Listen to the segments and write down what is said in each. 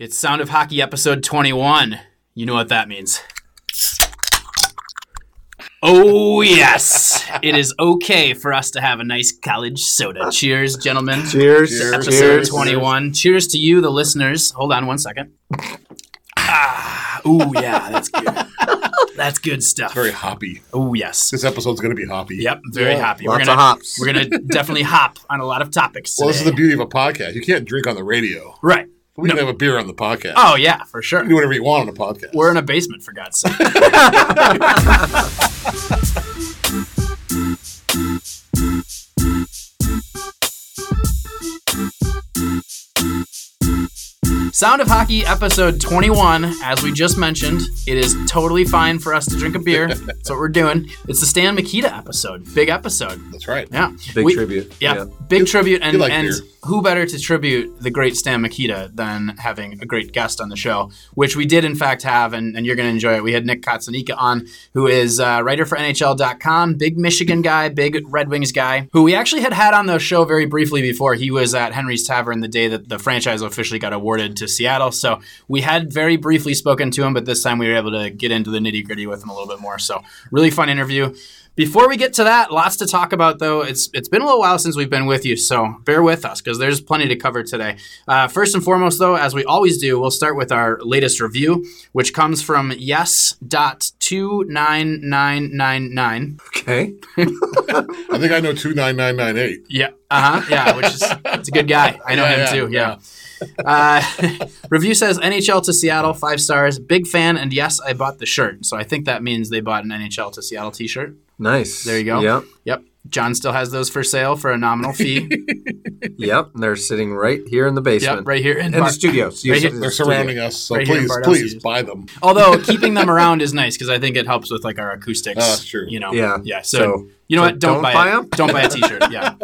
It's Sound of Hockey episode 21. You know what that means. Oh, yes. it is okay for us to have a nice college soda. Cheers, gentlemen. Cheers. To Episode Cheers. 21. Cheers to you, the listeners. Hold on one second. Ah, ooh, yeah, that's good. That's good stuff. Very hoppy. Oh, yes. This episode's going to be hoppy. Yep, very Yeah, happy. lots we're gonna, of hops. We're gonna definitely hop on a lot of topics. Well, this is the beauty of a podcast. You can't drink on the radio. right. We can have a beer on the podcast. Oh yeah, for sure. You can do whatever you want on the podcast. We're in a basement for God's sake. Sound of Hockey episode 21. As we just mentioned, it is totally fine for us to drink a beer. That's what we're doing. It's the Stan Mikita episode. Big episode. That's right. Yeah. Big We- tribute. Yeah, big tribute, and, like and who better to tribute the great Stan Mikita than having a great guest on the show, which we did in fact have, and, and you're going to enjoy it. We had Nick Cotsonika on, who is a writer for NHL.com, big Michigan guy, big Red Wings guy, who we actually had had on the show very briefly before. He was at Henry's Tavern the day that the franchise officially got awarded to Seattle, so we had very briefly spoken to him, but this time we were able to get into the nitty gritty with him a little bit more. So really fun interview. Before we get to that, lots to talk about though. It's it's been a little while since we've been with you, so bear with us because there's plenty to cover today. Uh, first and foremost, though, as we always do, we'll start with our latest review, which comes from yes dot two nine nine nine nine. Okay. I think I know 29998. Yeah, uh huh. Yeah, which is it's a good guy. I know Yeah, him yeah, too. Yeah. Uh, review says NHL to Seattle, five stars. Big fan, and yes, I bought the shirt. So I think that means they bought an NHL to Seattle T-shirt. Nice. There you go. Yep. Yep. John still has those for sale for a nominal fee. Yep. They're sitting right here in the basement. yep, right here in In the Bar- studio. Right here. They're surrounding us, so Right here please, Bardowski's. please buy them. Although keeping them around is nice because I think it helps with like our acoustics. Oh, that's true. You know. Yeah. Yeah. So, So- you know so what? Don't, don't buy, buy it. 'em? Don't buy a T-shirt. Yeah.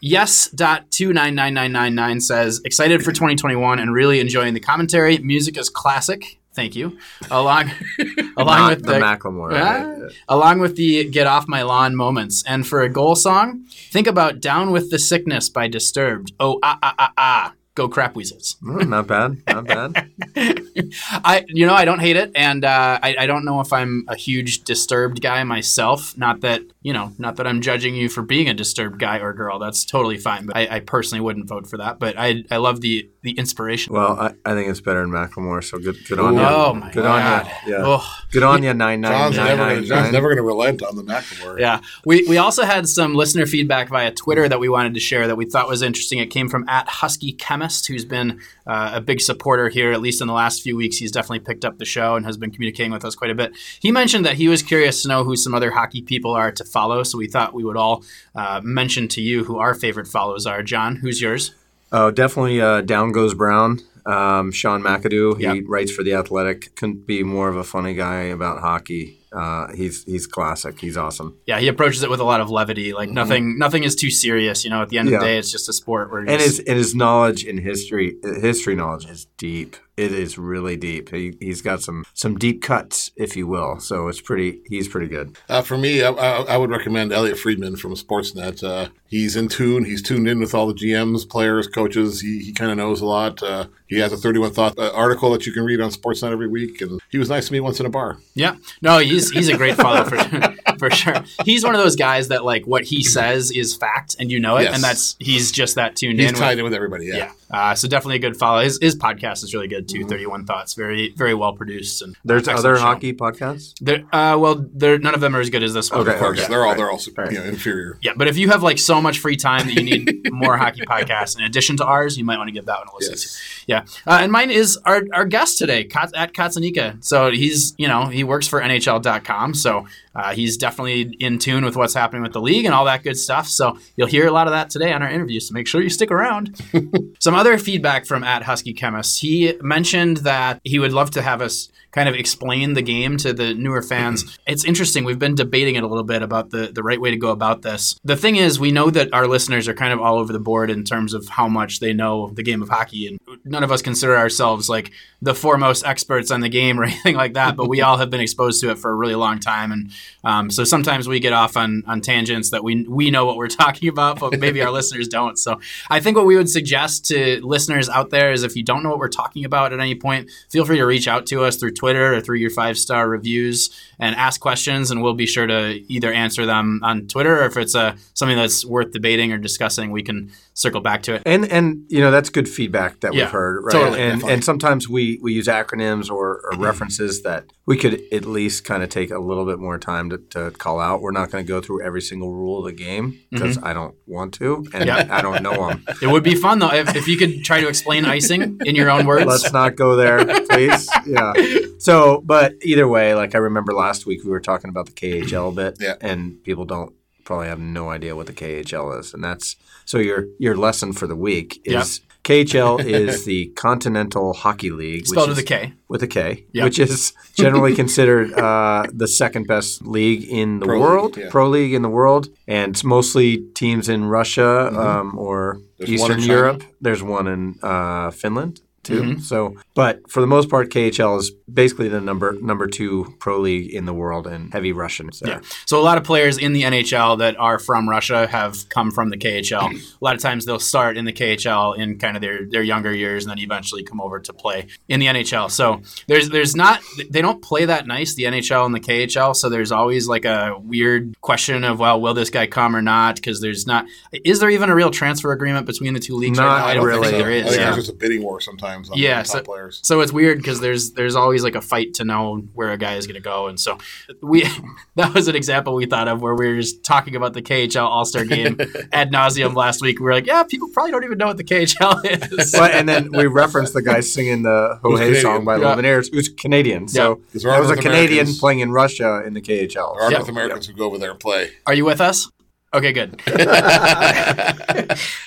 yes. Dot two nine nine nine nine nine says excited for 2021 and really enjoying the commentary. Music is classic. Thank you. Along, along with the, the, Macklemore. Right? along with the get off my lawn moments. And for a goal song, think about "Down with the Sickness" by Disturbed. Oh ah ah ah ah. Go crap weasels. Mm, not bad. Not bad. I, you know, I don't hate it, and uh, I, I don't know if I'm a huge disturbed guy myself. Not that you know, not that I'm judging you for being a disturbed guy or girl. That's totally fine. But I, I personally wouldn't vote for that. But I, I love the the inspiration. Well, I, I think it's better than Macklemore. So good. Good on you. oh my good god! on you. Yeah. Oh. Good on you. Nine nine John's nine never, nine gonna, John's nine. never going to relent on the Macklemore. Yeah, we, we also had some listener feedback via Twitter that we wanted to share that we thought was interesting. It came from at Husky Chemist, who's been uh, a big supporter here, at least in the last few weeks. He's definitely picked up the show and has been communicating with us quite a bit. He mentioned that he was curious to know who some other hockey people are to follow, so we thought we would all uh, mention to you who our favorite follows are. John, who's yours? Oh, definitely. Uh, Down goes Brown. Um, Sean McIndoe. He Yep. writes for the Athletic. Couldn't be more of a funny guy about hockey. Uh, he's he's classic. He's awesome. Yeah, he approaches it with a lot of levity. Like nothing, nothing is too serious. You know, at the end of the Mm-hmm. Day, it's just a sport. Where And just- his and his knowledge in history history knowledge is deep. It is really deep. He, he's got some some deep cuts, if you will. So it's pretty. He's pretty good. Uh, for me, I, I, I would recommend Elliotte Friedman from Sportsnet. Uh, he's in tune. He's tuned in with all the GMs, players, coaches. He, he kind of knows a lot. Uh, he has a 31 Thought uh, article that you can read on Sportsnet every week. And he was nice to me once in a bar. Yeah, no, he's he's a great follow for for sure. He's one of those guys that like what he says is fact, and you know it, Yes. and that's he's just that tuned He's in. tied with, in with everybody. Yeah. yeah, uh, so definitely a good follow. His his podcast is really good. Too. Thirty one Thoughts, very very well produced and There's other show. hockey podcasts. There, uh, well, there none of them are as good as this one. Okay, Of course, okay. they're all right. they're all super, Right. you know, inferior. Yeah, but if you have like so much free time that you need more hockey podcasts in addition to ours, you might want to give that one a listen Yes. Yeah, uh, and mine is our, our guest today, Kat, at Cotsonika. So he's you know he works for NHL.com, so uh, he's definitely in tune with what's happening with the league and all that good stuff. So you'll hear a lot of that today on our interview. So make sure you stick around. Some other feedback from at Husky Chemist. He mentioned that he would love to have us kind of explain the game to the newer fans. It's interesting. We've been debating it a little bit about the, the right way to go about this. The thing is, we know that our listeners are kind of all over the board in terms of how much they know the game of hockey. And none of us consider ourselves like the foremost experts on the game or anything like that, but we all have been exposed to it for a really long time. And Um, so sometimes we get off on on tangents that we we know what we're talking about, but maybe our listeners don't. So I think what we would suggest to listeners out there is if you don't know what we're talking about at any point, feel free to reach out to us through Twitter or through your five star reviews and ask questions, and we'll be sure to either answer them on Twitter or if it's uh, something that's worth debating or discussing, we can circle back to it. And and you know that's good feedback that Yeah, we've heard, right? totally, and definitely. and sometimes we we use acronyms or, or references that we could at least kind of take a little bit more time to, to call out. We're not going to go through every single rule of the game because I don't want to, and Yeah. I don't know them. It would be fun though if, if you could try to explain icing in your own words. Let's not go there, please. Yeah. So, but either way, like I remember last week we were talking about the KHL a bit, Yeah. and people don't probably have no idea what the KHL is, and that's so your your lesson for the week is KHL is the Continental Hockey League, Spelled which with a K. with a K, Yep. which is generally considered uh, the second best league in the Pro league, world, yeah. pro league in the world, and it's mostly teams in Russia um, or Mm-hmm. There's Eastern Europe. There's one in uh, Finland too. Mm-hmm. So, but for the most part, KHL is basically the number number two pro league in the world, and heavy Russian. So. Yeah. So a lot of players in the NHL that are from Russia have come from the KHL. A lot of times they'll start in the KHL in kind of their, their younger years and then eventually come over to play in the NHL. So there's there's not they don't play that nice the NHL and the KHL. So there's always like a weird question of well will this guy come or not because there's not is there even a real transfer agreement between the two leagues right now? I don't really. think there I think Yeah. there's just a bidding war sometimes on Yeah, the so- players. So it's weird because there's there's always like a fight to know where a guy is going to go, and so we that was an example we thought of where we were just talking about the KHL All Star Game ad nauseum last week. We were like, yeah, people probably don't even know what the KHL is. But, and then we referenced the guy singing the Who's Ho Hey Canadian. song by Yeah. Lumineers, who's Canadian. So Because there that are was a North Canadian Americans- playing in Russia in the KHL. There are Yeah. North Americans who go over there and play. Are you with us? Okay, good.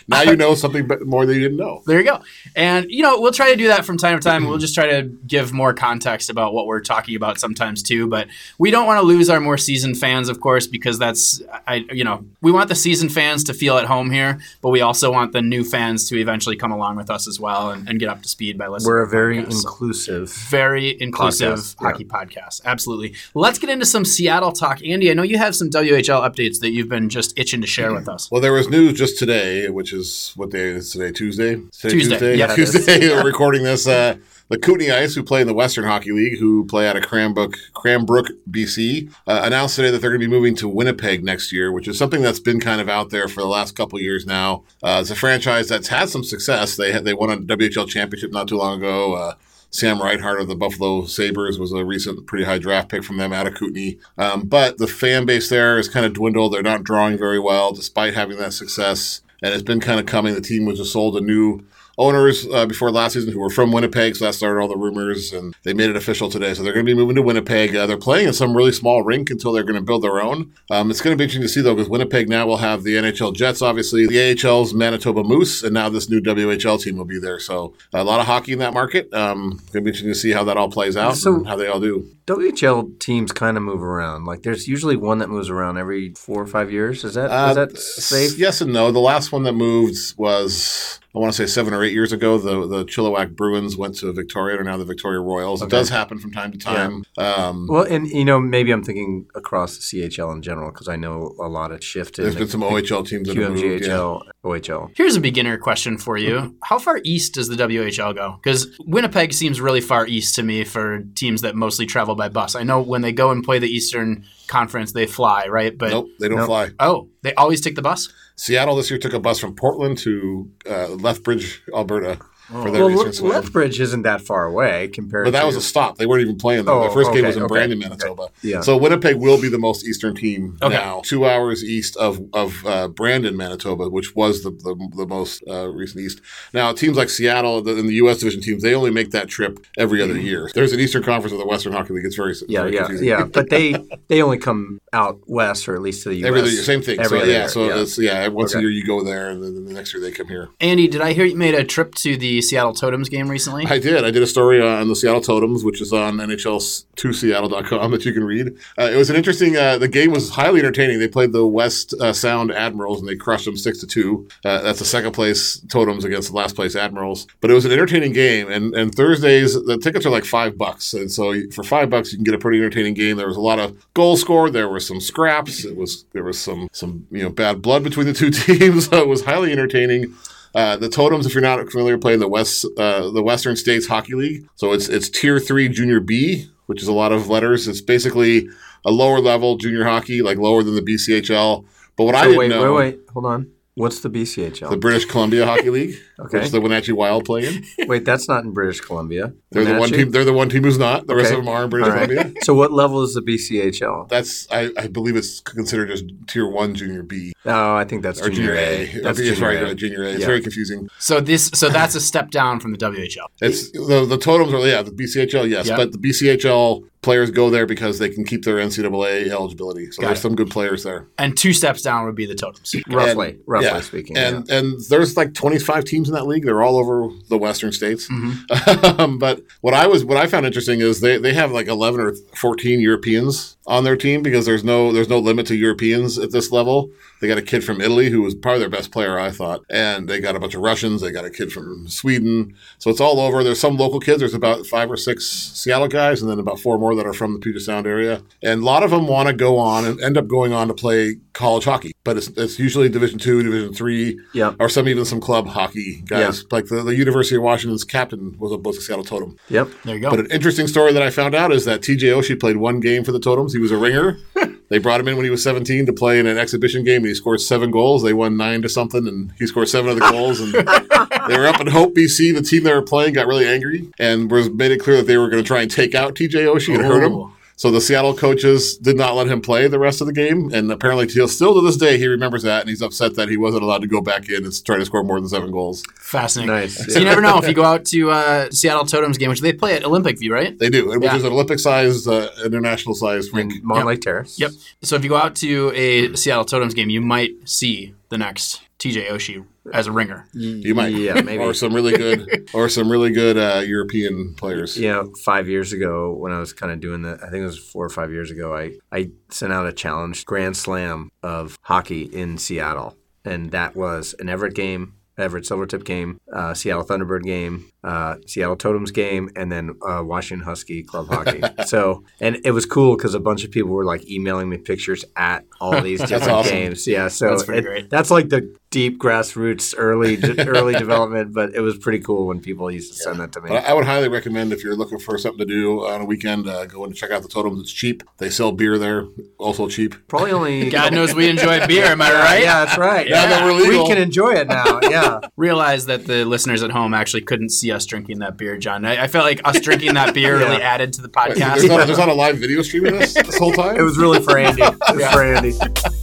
now you know something more than you didn't know. There you go. And you know, we'll try to do that from time to time. We'll just try to give more context about what we're talking about sometimes too. But we don't want to lose our more seasoned fans, of course, because that's I you know we want the seasoned fans to feel at home here, but we also want the new fans to eventually come along with us as well and, and get up to speed by listening. We're a the very podcast. So- inclusive. very inclusive Podcast, yeah. hockey podcast. Absolutely. Let's get into some Seattle talk. Andy, I know you have some WHL updates that you've been just itching to share with us. Well, there was news just today, which is what day is today? Tuesday. Today, Tuesday. Yeah, that is. Tuesday. We're recording this. Uh, the Kootenay Ice, who play in the Western Hockey League, who play out of Cranbrook, Cranbrook, BC, uh, announced today that they're going to be moving to Winnipeg next year, which is something that's been kind of out there for the last couple years now. Uh, it's a franchise that's had some success. They had, they won a WHL championship not too long ago. Uh, Sam Reinhart of the Buffalo Sabres was a recent pretty high draft pick from them out of Kootenay. Um, but the fan base there has kind of dwindled. They're not drawing very well despite having that success. And it's been kind of coming. The team was just sold a new owners uh, before last season who were from Winnipeg, so that started all the rumors, and they made it official today. So they're going to be moving to Winnipeg. Uh, they're playing in some really small rink until they're going to build their own. Um, it's going to be interesting to see though, because Winnipeg now will have the NHL Jets, obviously the AHL's Manitoba Moose, and now this new WHL team will be there. So a lot of hockey in that market. Um, going to be interesting to see how that all plays out So- and how they all do. WHL teams kind of move around. Like there's usually one that moves around every four or five years. Is that is Uh, that safe? Yes and no. The last one that moved was I want to say seven or eight years ago. The the Chilliwack Bruins went to Victoria. They're now the Victoria Royals. It does happen from time to time. Um, Well, and you know, maybe I'm thinking across the CHL in general because I know a lot of shift in there's the been some OHL teams that have moved. Yeah. OHL. Here's a beginner question for you. How far east does the WHL go? Because Winnipeg seems really far east to me for teams that mostly travel by bus. I know when they go and play the Eastern Conference, they fly, right? But Nope, they don't Nope. fly. oh, they always take the bus. Seattle this year took a bus from Portland to uh, Lethbridge, Alberta, for their Well, Eastern Le- swim. Lethbridge isn't that far away compared. But that to, was a stop. They weren't even playing there. Oh, Their first game was in okay, Brandon, okay. Manitoba. Yeah. So Winnipeg will be the most eastern team Okay. now, two hours east of of uh, Brandon, Manitoba, which was the the, the most uh, recent east. Now teams like Seattle the, and the U.S. division teams, they only make that trip every other year. There's an Eastern Conference of the Western Hockey League. It's very yeah, very yeah, confusing. yeah. But they they only come out west or at least to the US. Every other year, same thing. Every so other yeah, year, so yeah. it's yeah. Once a year you go there, and then the next year they come here. Andy, did I hear you made a trip to the Seattle Totems game recently? I did. I did a story on the Seattle Totems, which is on NHL2Seattle.com that you can read. Uh, it was an interesting. Uh, the game was highly entertaining. They played the West uh, Sound Admirals and they crushed them six to two. Uh, that's the second place Totems against the last place Admirals. But it was an entertaining game. And and Thursdays the tickets are like five bucks, and so for five bucks you can get a pretty entertaining game. There was a lot of goals scored. There were some scraps. It was there was some some you know bad blood between the two teams. it was highly entertaining. Uh, the totems, if you're not familiar, play in the West, uh, the Western States Hockey League. So it's it's Tier Three Junior B, which is a lot of letters. It's basically a lower level junior hockey, like lower than the BCHL. But what I So didn't wait, know, wait, wait, hold on. What's the BCHL? the British Columbia Hockey League, Okay. which the Wenatchee Wild play in. wait, that's not in British Columbia. They're the one team. They're the one team who's not. The rest of them are in British All right. Columbia. So what level is the BCHL? That's I, I believe it's considered just Tier One Junior B Oh, I think that's or junior, Junior A. A. That's I junior right, A. Junior A. It's Yeah. very confusing. So this, so that's a step down from the WHL. It's the the totems are yeah the BCHL yes, Yeah. but the BCHL players go there because they can keep their NCAA eligibility. So Got there's it. some good players there. And two steps down would be the Totems. Roughly, And- roughly yeah. speaking. And and there's like 25 teams in that league. They're all over the Western states. Um, but what I was what I found interesting is they, they have like 11 or 14 Europeans on their team because there's no there's no limit to Europeans at this level. They got a kid from Italy who was probably their best player, I thought, and they got a bunch of Russians. They got a kid from Sweden, so it's all over. There's some local kids. There's about five or six Seattle guys, and then about four more that are from the Puget Sound area. And a lot of them want to go on and end up going on to play college hockey, but it's, it's usually Division two, Division three, Yep. or some even some club hockey guys. Like the, the University of Washington's captain was a, was a Seattle Totem. Yep. There you go. But an interesting story that I found out is that TJ Oshie played one game for the Totems. He was a ringer. they brought him in when he was 17 to play in an exhibition game, and he scored seven goals. They won nine to something, and he scored seven of the goals. And they were up in Hope, BC. The team they were playing got really angry and was made it clear that they were going to try and take out TJ Oshie and hurt him. Oh. So the Seattle coaches did not let him play the rest of the game, and apparently, till still to this day, he remembers that, and he's upset that he wasn't allowed to go back in and try to score more than seven goals. Fascinating. Nice. So you never know if you go out to uh, Seattle Totems game, which they play at Olympic View, right? They do, which Yeah. is an Olympic-sized, uh, international-sized rink. In Mountlake Terrace. Yep. So if you go out to a Seattle Totems game, you might see the next TJ Oshie as a ringer. You might, Yeah, maybe. or some really good, or some really good uh, European players. you know, five years ago when I was kind of doing that, I think it was four or five years ago, I, I sent out a challenge, Grand Slam of hockey in Seattle. And that was an Everett game, Everett Silvertip game, uh, Seattle Thunderbird game, uh, Seattle Totems game, and then uh, Washington Husky Club hockey. so, and it was cool because a bunch of people were like emailing me pictures at all these different awesome. games. Yeah, so That's pretty it- great. that's like the deep grassroots early early development, but it was pretty cool when people used to send that to me. But I I would highly recommend if you're looking for something to do on a weekend, uh, go and check out the Totems. It's cheap. They sell beer there, also cheap. Probably only. God knows we enjoy beer, am I right? Yeah, that's right. Now that we're legal. we can enjoy it now. Yeah. Realize that the listeners at home actually couldn't see us drinking that beer, John. I, I felt like us drinking that beer Yeah. really added to the There's podcast. not, there's not a live video stream of this this whole time. It was really for Andy. It was for Andy.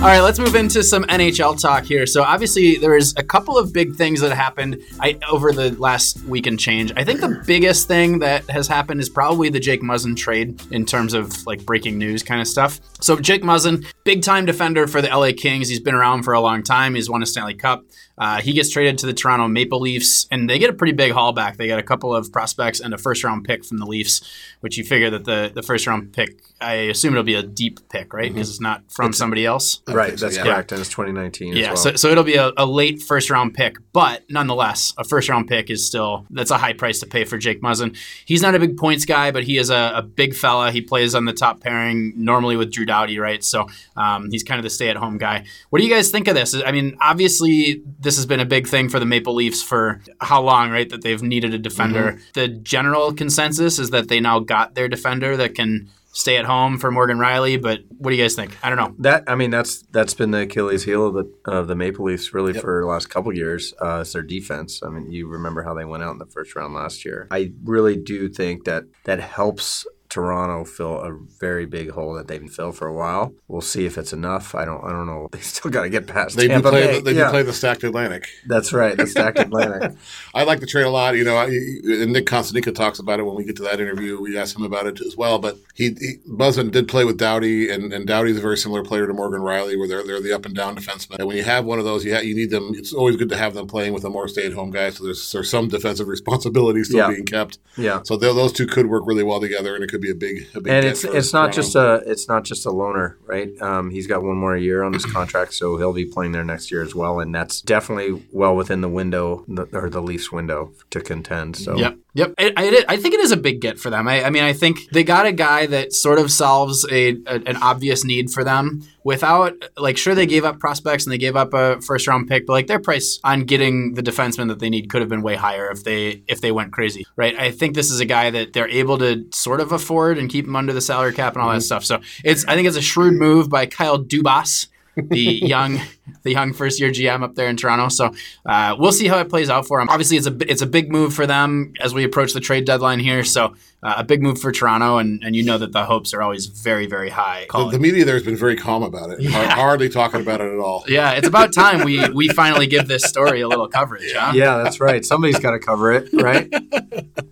All right, let's move into some NHL talk here. So obviously, there's a couple of big things that happened I, over the last week and change. I think the biggest thing that has happened is probably the Jake Muzzin trade in terms of like breaking news kind of stuff. So Jake Muzzin, big time defender for the LA Kings. He's been around for a long time. He's won a Stanley Cup. Uh, he gets traded to the Toronto Maple Leafs, and they get a pretty big haul back. They get a couple of prospects and a first round pick from the Leafs, which you figure that the, the first round pick, I assume it'll be a deep pick, right? Because it's not from somebody else. I Right, think so, that's yeah. correct. And it's 2019 Yeah, as well. so, so it'll be a, a late first round pick, but nonetheless, a first round pick is still that's a high price to pay for Jake Muzzin. He's not a big points guy, but he is a, a big fella. He plays on the top pairing normally with Drew Doughty, right? So um, he's kind of the stay at home guy. What do you guys think of this? I mean, obviously, this has been a big thing for the Maple Leafs for how long, right? That they've needed a defender. The general consensus is that they now got their defender that can stay at home for Morgan Rielly. But what do you guys think? I don't know. That I mean, that's that's been the Achilles heel of the of the Maple Leafs really for the last couple years. Uh, it's their defense. I mean, you remember how they went out in the first round last year. I really do think that that helps Toronto fill a very big hole that they've filled for a while. We'll see if it's enough. I don't. I don't know. They still got to get past They do Tampa play. Bay. The, they yeah, do play the stacked Atlantic. that's right. The stacked Atlantic. I like the trade a lot. You know, I, and Nick Cotsonika talks about it when we get to that interview. We asked him about it as well. But he, he Muzzin did play with Doughty, and, and Doughty's a very similar player to Morgan Rielly, where they're they're the up and down defensemen. And when you have one of those, you ha- you need them. It's always good to have them playing with a more stay at home guy. So there's there's some defensive responsibility still Yeah. being kept. Yeah. So those two could work really well together, and it could be a big a big. and it's it's not just a it's not just a loner, right? Um, he's got one more year on this contract, so he'll be playing there next year as well, and that's definitely well within the window the, or the Leafs window to contend. So Yep. Yep. I, I, I think it is a big get for them. I, I mean, I think they got a guy that sort of solves a, a an obvious need for them without like sure they gave up prospects and they gave up a first round pick, but like their price on getting the defenseman that they need could have been way higher if they if they went crazy. Right. I think this is a guy that they're able to sort of afford and keep him under the salary cap and all that stuff. So it's I think it's a shrewd move by Kyle Dubas. The young the young first year GM up there in Toronto. So uh, we'll see how it plays out for him. Obviously, it's a it's a big move for them as we approach the trade deadline here. So uh, a big move for Toronto, and, and you know that the hopes are always very very high. The, the media there has been very calm about it. Har- Hardly talking about it at all. yeah, it's about time we we finally give this story a little coverage, huh? yeah, that's right. Somebody's got to cover it, right?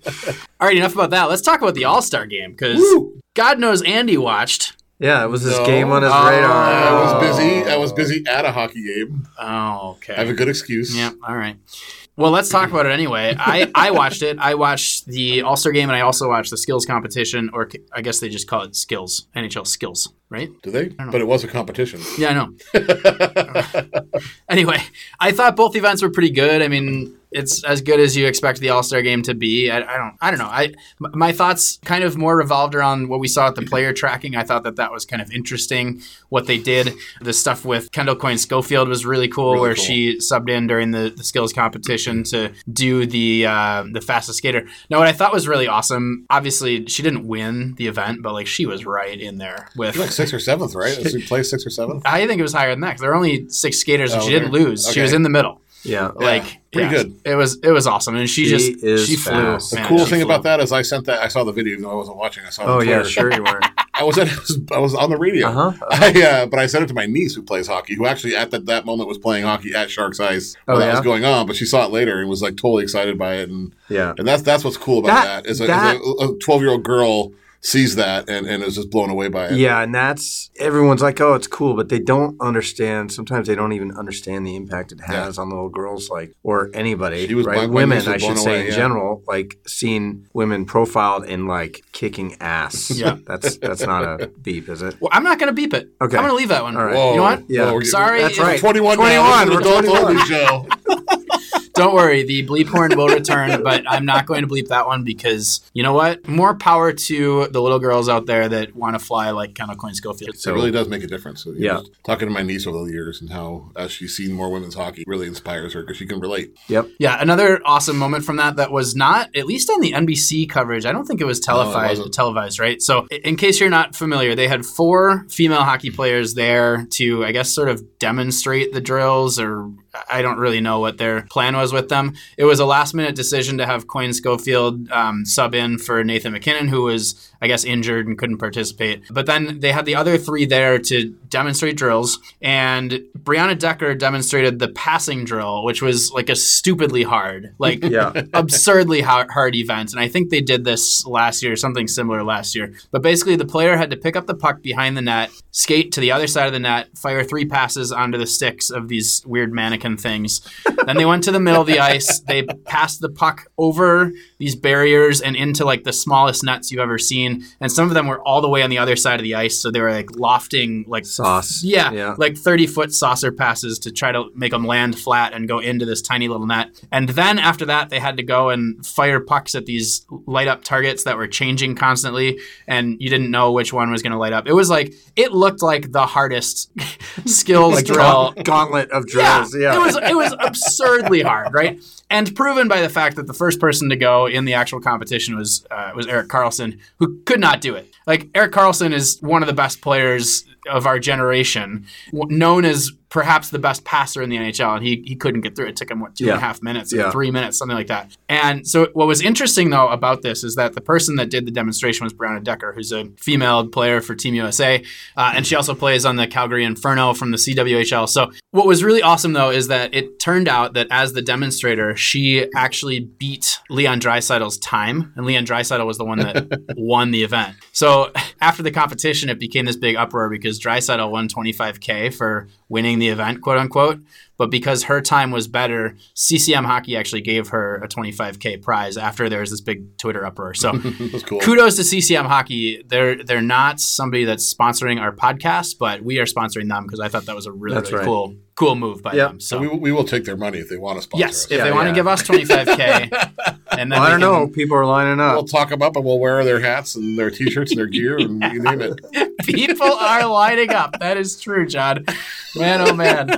All right, enough about that. Let's talk about the All Star game because God knows Andy watched. Yeah, it was his No. game on his Oh, radar. Ah, I was Oh. busy. I was busy at a hockey game. Oh, okay. I have a good excuse. Yeah, all right. Well, let's talk about it anyway. I, I watched it. I watched the All Star game, and I also watched the skills competition, or I guess they just call it skills, NHL skills, right? Do they? But it was a competition. Yeah, I know. anyway, I thought both events were pretty good. I mean, it's as good as you expect the All Star game to be. I, I don't, I don't know. I my thoughts kind of more revolved around what we saw at the player tracking. I thought that that was kind of interesting what they did. The stuff with Kendall Coyne Schofield was really cool, Really where cool. she subbed in during the, the skills competition to do the uh, the fastest skater. Now, what I thought was really awesome. Obviously, she didn't win the event, but like she was right in there with. Like sixth or seventh, right? Did she play sixth or seventh? I think it was higher than that. 'cause There were only six skaters, and Oh, she didn't okay. lose. She was in the middle. Yeah. Like pretty yeah, good. It was it was awesome, and she, She just is she flew. fast. The Man, cool thing flew. about that is I sent that. I saw the video. even though I wasn't watching. I saw. it Oh yeah, sure you were. I was, at, I was on the radio. Uh-huh. I, uh, but I sent it to my niece who plays hockey, who actually at that, that moment was playing hockey at Sharks Ice while Oh, that yeah? was going on. But she saw it later and was like totally excited by it, and Yeah. and that's that's what's cool about That- that. Is a, that- is a, a twelve year old girl sees that and, and is just blown away by it. Yeah, and that's everyone's like, oh, it's cool, but they don't understand. Sometimes they don't even understand the impact it has on little girls, like or anybody, She was right? blown- women, I should blown say away, in yeah. general, like seeing women profiled and like kicking ass. Yeah. that's that's not a beep, is it? Well, I'm not going to beep it. Okay. I'm going to leave that one. All right. Whoa. You know what? Yeah. Whoa, we're- Sorry, That's right. 21 21, now. This is we're an adult 21. only show. Don't worry, the bleep horn will return, but I'm not going to bleep that one because you know what? More power to the little girls out there that want to fly like Kendall Coyne Schofield. it really does make a difference. So, you Yeah. know, talking to my niece over the years and how as she's seen more women's hockey really inspires her because she can relate. Yep. Yeah, another awesome moment from that that was not at least on the NBC coverage. I don't think it was televised. wasn't. televised, right? So, in case you're not familiar, they had four female hockey players there to, I guess, sort of demonstrate the drills, or I don't really know what their plan was with them. It was a last minute decision to have Coyne Schofield um, sub in for Nathan MacKinnon, who was, I guess, injured and couldn't participate. But then they had the other three there to demonstrate drills, and Brianna Decker demonstrated the passing drill, which was like a stupidly hard, like Yeah. absurdly hard, hard event. And I think they did this last year, something similar last year. But basically, the player had to pick up the puck behind the net, skate to the other side of the net, fire three passes onto the sticks of these weird mannequin things. then they went to the middle of the ice. They passed the puck over these barriers and into like the smallest nets you've ever seen. And some of them were all the way on the other side of the ice. So they were like lofting, like Sauce. yeah, Yeah. like 30 foot saucer passes to try to make them land flat and go into this tiny little net. And then after that, they had to go and fire pucks at these light up targets that were changing constantly. And you didn't know which one was going to light up. It was like, it looked like the hardest skills Like drill. gauntlet of drills. Yeah. It was it was absurdly hard, right? And proven by the fact that the first person to go in the actual competition was uh, was Erik Karlsson, who could not do it. Like Erik Karlsson is one of the best players of our generation, known as perhaps the best passer in the NHL, and he he couldn't get through. It took him what two and a half minutes, or Yeah. three minutes, something like that. And so, what was interesting though about this is that the person that did the demonstration was Brianna Decker, who's a female player for Team USA, uh, and she also plays on the Calgary Inferno from the CWHL. So, what was really awesome though is that it turned out that as the demonstrator, she actually beat Leon Draisaitl's time, and Leon Draisaitl was the one that won the event. So after the competition, it became this big uproar because Draisaitl won 25k for winning the event, quote unquote. But because her time was better, CCM Hockey actually gave her a 25k prize after there was this big Twitter uproar. So cool. kudos to CCM Hockey. They're they're not somebody that's sponsoring our podcast, but we are sponsoring them because I thought that was a really, That's really right. cool cool move by Yep. them. So So we, we will take their money if they want to sponsor yes, us. if Yeah, they want to give us 25k, and then Well, we I don't can- know. People are lining up. We'll talk them up and we'll wear their hats and their t-shirts and their gear and you name it. People are lining up. That is true, John. Man, oh man.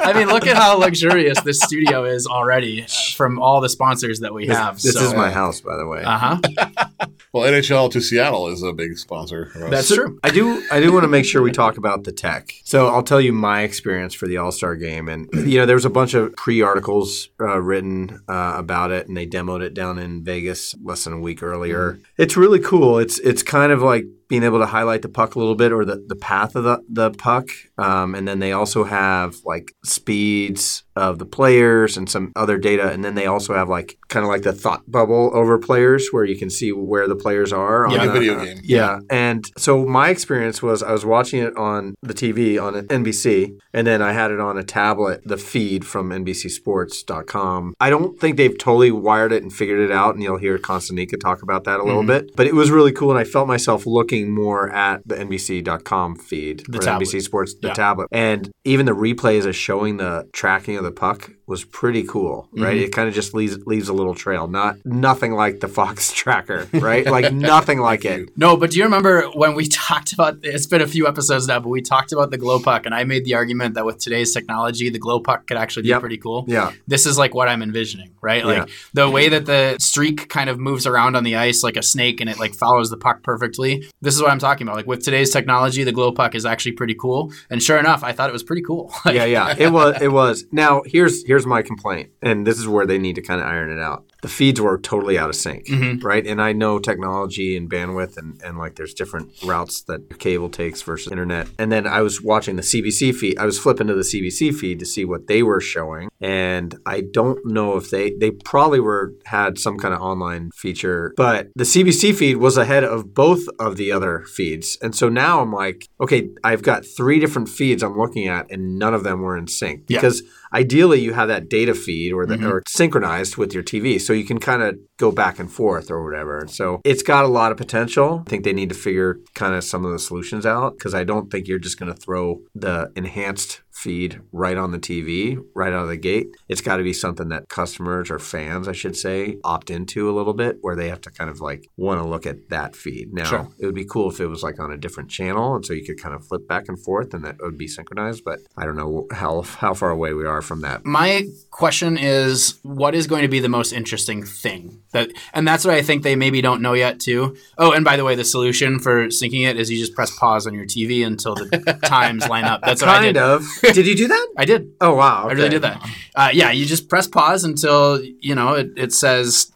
I mean, look at how luxurious this studio is already uh, from all the sponsors that we This, have. this so, is my house, by the way. Uh huh. Well, NHL to Seattle is a big sponsor. for us. That's true. I do. I do want to make sure we talk about the tech. So I'll tell you my experience for the All Star Game, and you know, there was a bunch of pre-articles uh, written uh, about it, and they demoed it down in Vegas less than a week earlier. It's really cool. It's it's kind of like being able to highlight the puck a little bit or the, the path of the, the puck. Um, and then they also have like speeds of the players and some other data. And then they also have like kind of like the thought bubble over players where you can see where the players are. on Yeah. Like a the- video game. yeah. And so my experience was I was watching it on the TV on NBC, and then I had it on a tablet, the feed from NBCSports.com. I don't think they've totally wired it and figured it out, and you'll hear Cotsonika talk about that a little Mm-hmm. bit. But it was really cool, and I felt myself looking more at the NBC.com feed, The. NBC Sports, the Yeah. tablet. And even the replays of showing the tracking of the puck was pretty cool, right? Mm-hmm. It kind of just leaves leaves a little trail. Not nothing like the Fox tracker, right? like nothing like it. No, but do you remember when we talked about it's been a few episodes now, but we talked about the glow puck, and I made the argument that with today's technology, the glow puck could actually be Yep. pretty cool. Yeah. This is like what I'm envisioning, right? Like the way that the streak kind of moves around on the ice like a snake and it like follows the puck perfectly. This is what I'm talking about. Like with today's technology, the glow puck is actually pretty cool. And sure enough, I thought it was pretty cool. Yeah, yeah. It was it was. Now here's here's my complaint, and this is where they need to kind of iron it out. The feeds were totally out of sync, Mhm. right? And I know technology and bandwidth and, and like there's different routes that cable takes versus internet. And then I was watching the CBC feed. I was flipping to the CBC feed to see what they were showing. And I don't know if they they probably were had some kind of online feature, but the CBC feed was ahead of both of the other feeds. And so now I'm like, okay, I've got three different feeds I'm looking at and none of them were in sync Yeah. because ideally you have that data feed or the, Mhm. or synchronized with your TV so you can kind of go back and forth or whatever. So it's got a lot of potential. I think they need to figure kind of some of the solutions out because I don't think you're just going to throw the enhanced feed right on the TV right out of the gate. It's got to be something that customers or fans, I should say, opt into a little bit where they have to kind of like want to look at that feed. Now, Sure. it would be cool if it was like on a different channel and so you could kind of flip back and forth and that would be synchronized, but I don't know how how far away we are from that. My question is what is going to be the most interesting thing? That and that's what I think they maybe don't know yet too. Oh, and by the way, the solution for syncing it is you just press pause on your TV until the times line up. That's what I kind did. of. Did you do that? I did. Oh wow! I really did that. Uh, yeah, you just press pause until you know it, it says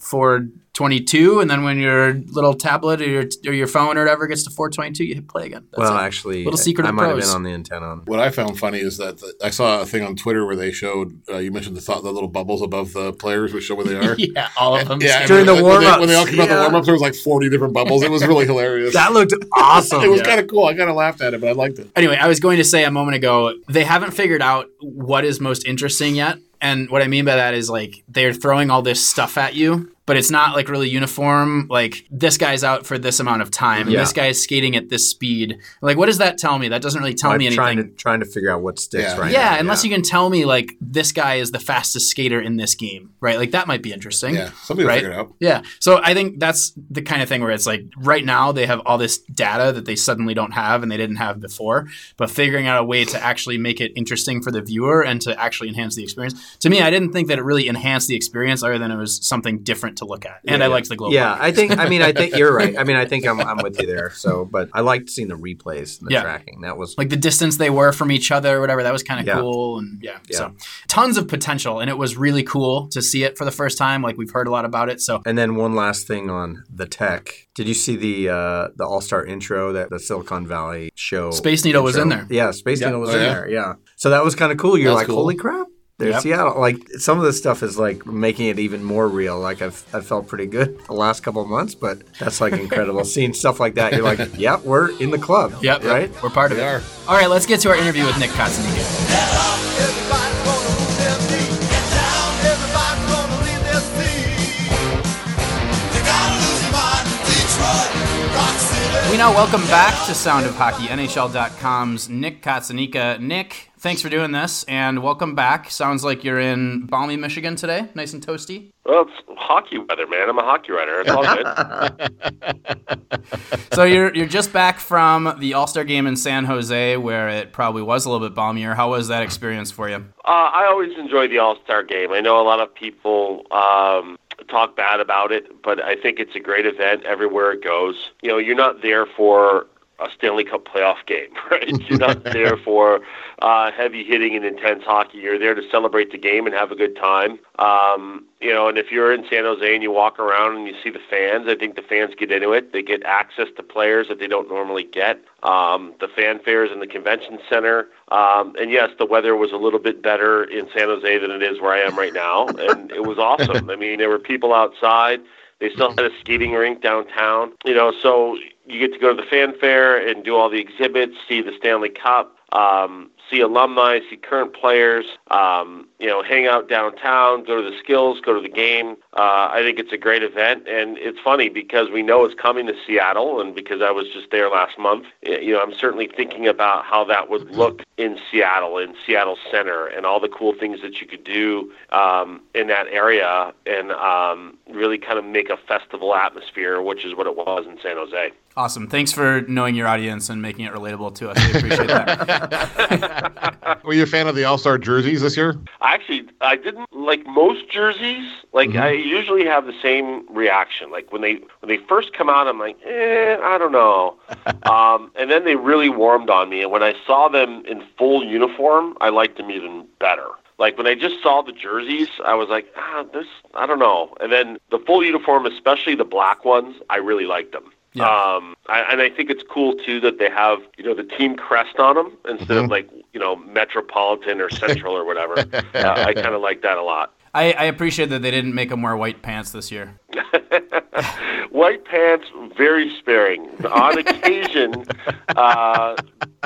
422, and then when your little tablet or your, or your phone or whatever gets to 422, you hit play again. That's Well, it. actually, Little secret I of might have been on the antenna. What I found funny is that the, I saw a thing on Twitter where they showed uh, you mentioned the thought the little bubbles above the players which show where they are. yeah, all of them. Yeah, During the when- when warm-ups, when they all came out the warm ups, there was like forty different bubbles. It was really hilarious. That looked awesome. it was Yeah. kind of cool. I kind of laughed at it, but I liked it. Anyway, I was going to say a moment ago, they haven't figured out what is most interesting yet. And what I mean by that is like they're throwing all this stuff at you, but it's not like really uniform. Like this guy's out for this amount of time, and Yeah. this guy's skating at this speed. Like, what does that tell me? That doesn't really tell I'm me anything. trying to trying to figure out what sticks Yeah. right yeah, now. unless you can tell me like this guy is the fastest skater in this game, right? Like that might be interesting. Yeah, somebody will Right? figure it out. Yeah. So I think that's the kind of thing where it's like right now they have all this data that they suddenly don't have and they didn't have before, but figuring out a way to actually make it interesting for the viewer and to actually enhance the experience. To me, I didn't think that it really enhanced the experience other than it was something different to look at, and I liked the globe. Yeah, I think. I mean, I think you're right. I mean, I think I'm, I'm with you there. So, but I liked seeing the replays and the Yeah. tracking. That was like the distance they were from each other or whatever that was kind of Yeah. cool and yeah, Yeah. so tons of potential and it was really cool to see it for the first time like we've heard a lot about it so And then one last thing on the tech. Did you see the uh, the All Star intro that the Silicon Valley show? Space Needle was in there. Yeah, Space Yeah. Needle was Oh, in yeah? there. Yeah. So that was kind of cool. You're That's like, cool. holy crap. There's Yep. Seattle. Like some of this stuff is like making it even more real. Like I've I felt pretty good the last couple of months, but that's like incredible. Seeing stuff like that, you're like, yeah, we're in the club. yep Right. we're part of They it are. all right let's get to our interview with nick Cotsonika. Now welcome back to sound of hockey nhl.com's nick Cotsonika. nick thanks for doing this and welcome back sounds like you're in balmy michigan today nice and toasty Well, it's hockey weather, man. I'm a hockey writer. It's all good. so you're you're just back from the all-star game in san jose where it probably was a little bit balmier how was that experience for you uh, I always enjoy the All Star game. I know a lot of people um, talk bad about it, but I think it's a great event everywhere it goes. You know, you're not there for a Stanley Cup playoff game, right? You're not there for uh, heavy hitting and intense hockey. You're there to celebrate the game and have a good time. Um, you know, and if you're in San Jose and you walk around and you see the fans, I think the fans get into it. They get access to players that they don't normally get. Um, the fanfares in the convention center. Um, and yes, the weather was a little bit better in San Jose than it is where I am right now. And it was awesome. I mean, there were people outside. They still had a skating rink downtown. You know, so you get to go to the fanfare and do all the exhibits, see the Stanley Cup, um, see alumni, see current players, um, you know, hang out downtown, go to the skills, go to the game. Uh, I think it's a great event, and it's funny because we know it's coming to Seattle, and because I was just there last month, you know, I'm certainly thinking about how that would look in Seattle, in Seattle Center, and all the cool things that you could do um, in that area, and um, really kind of make a festival atmosphere, which is what it was in San Jose. Awesome. Thanks for knowing your audience and making it relatable to us. We appreciate that. Were you a fan of the All Star jerseys this year? Actually, I didn't like most jerseys. Like I usually have the same reaction. Like when they when they first come out, I'm like, eh, I don't know. um, and then they really warmed on me. And when I saw them in full uniform, I liked them even better. Like when I just saw the jerseys, I was like, ah, this, I don't know. And then the full uniform, especially the black ones, I really liked them. Yeah. Um, I, and I think it's cool too that they have you know the team crest on them instead of like you know Metropolitan or Central or whatever. uh, I kind of like that a lot. I, I appreciate that they didn't make them wear white pants this year. White pants, very sparing. On occasion, uh,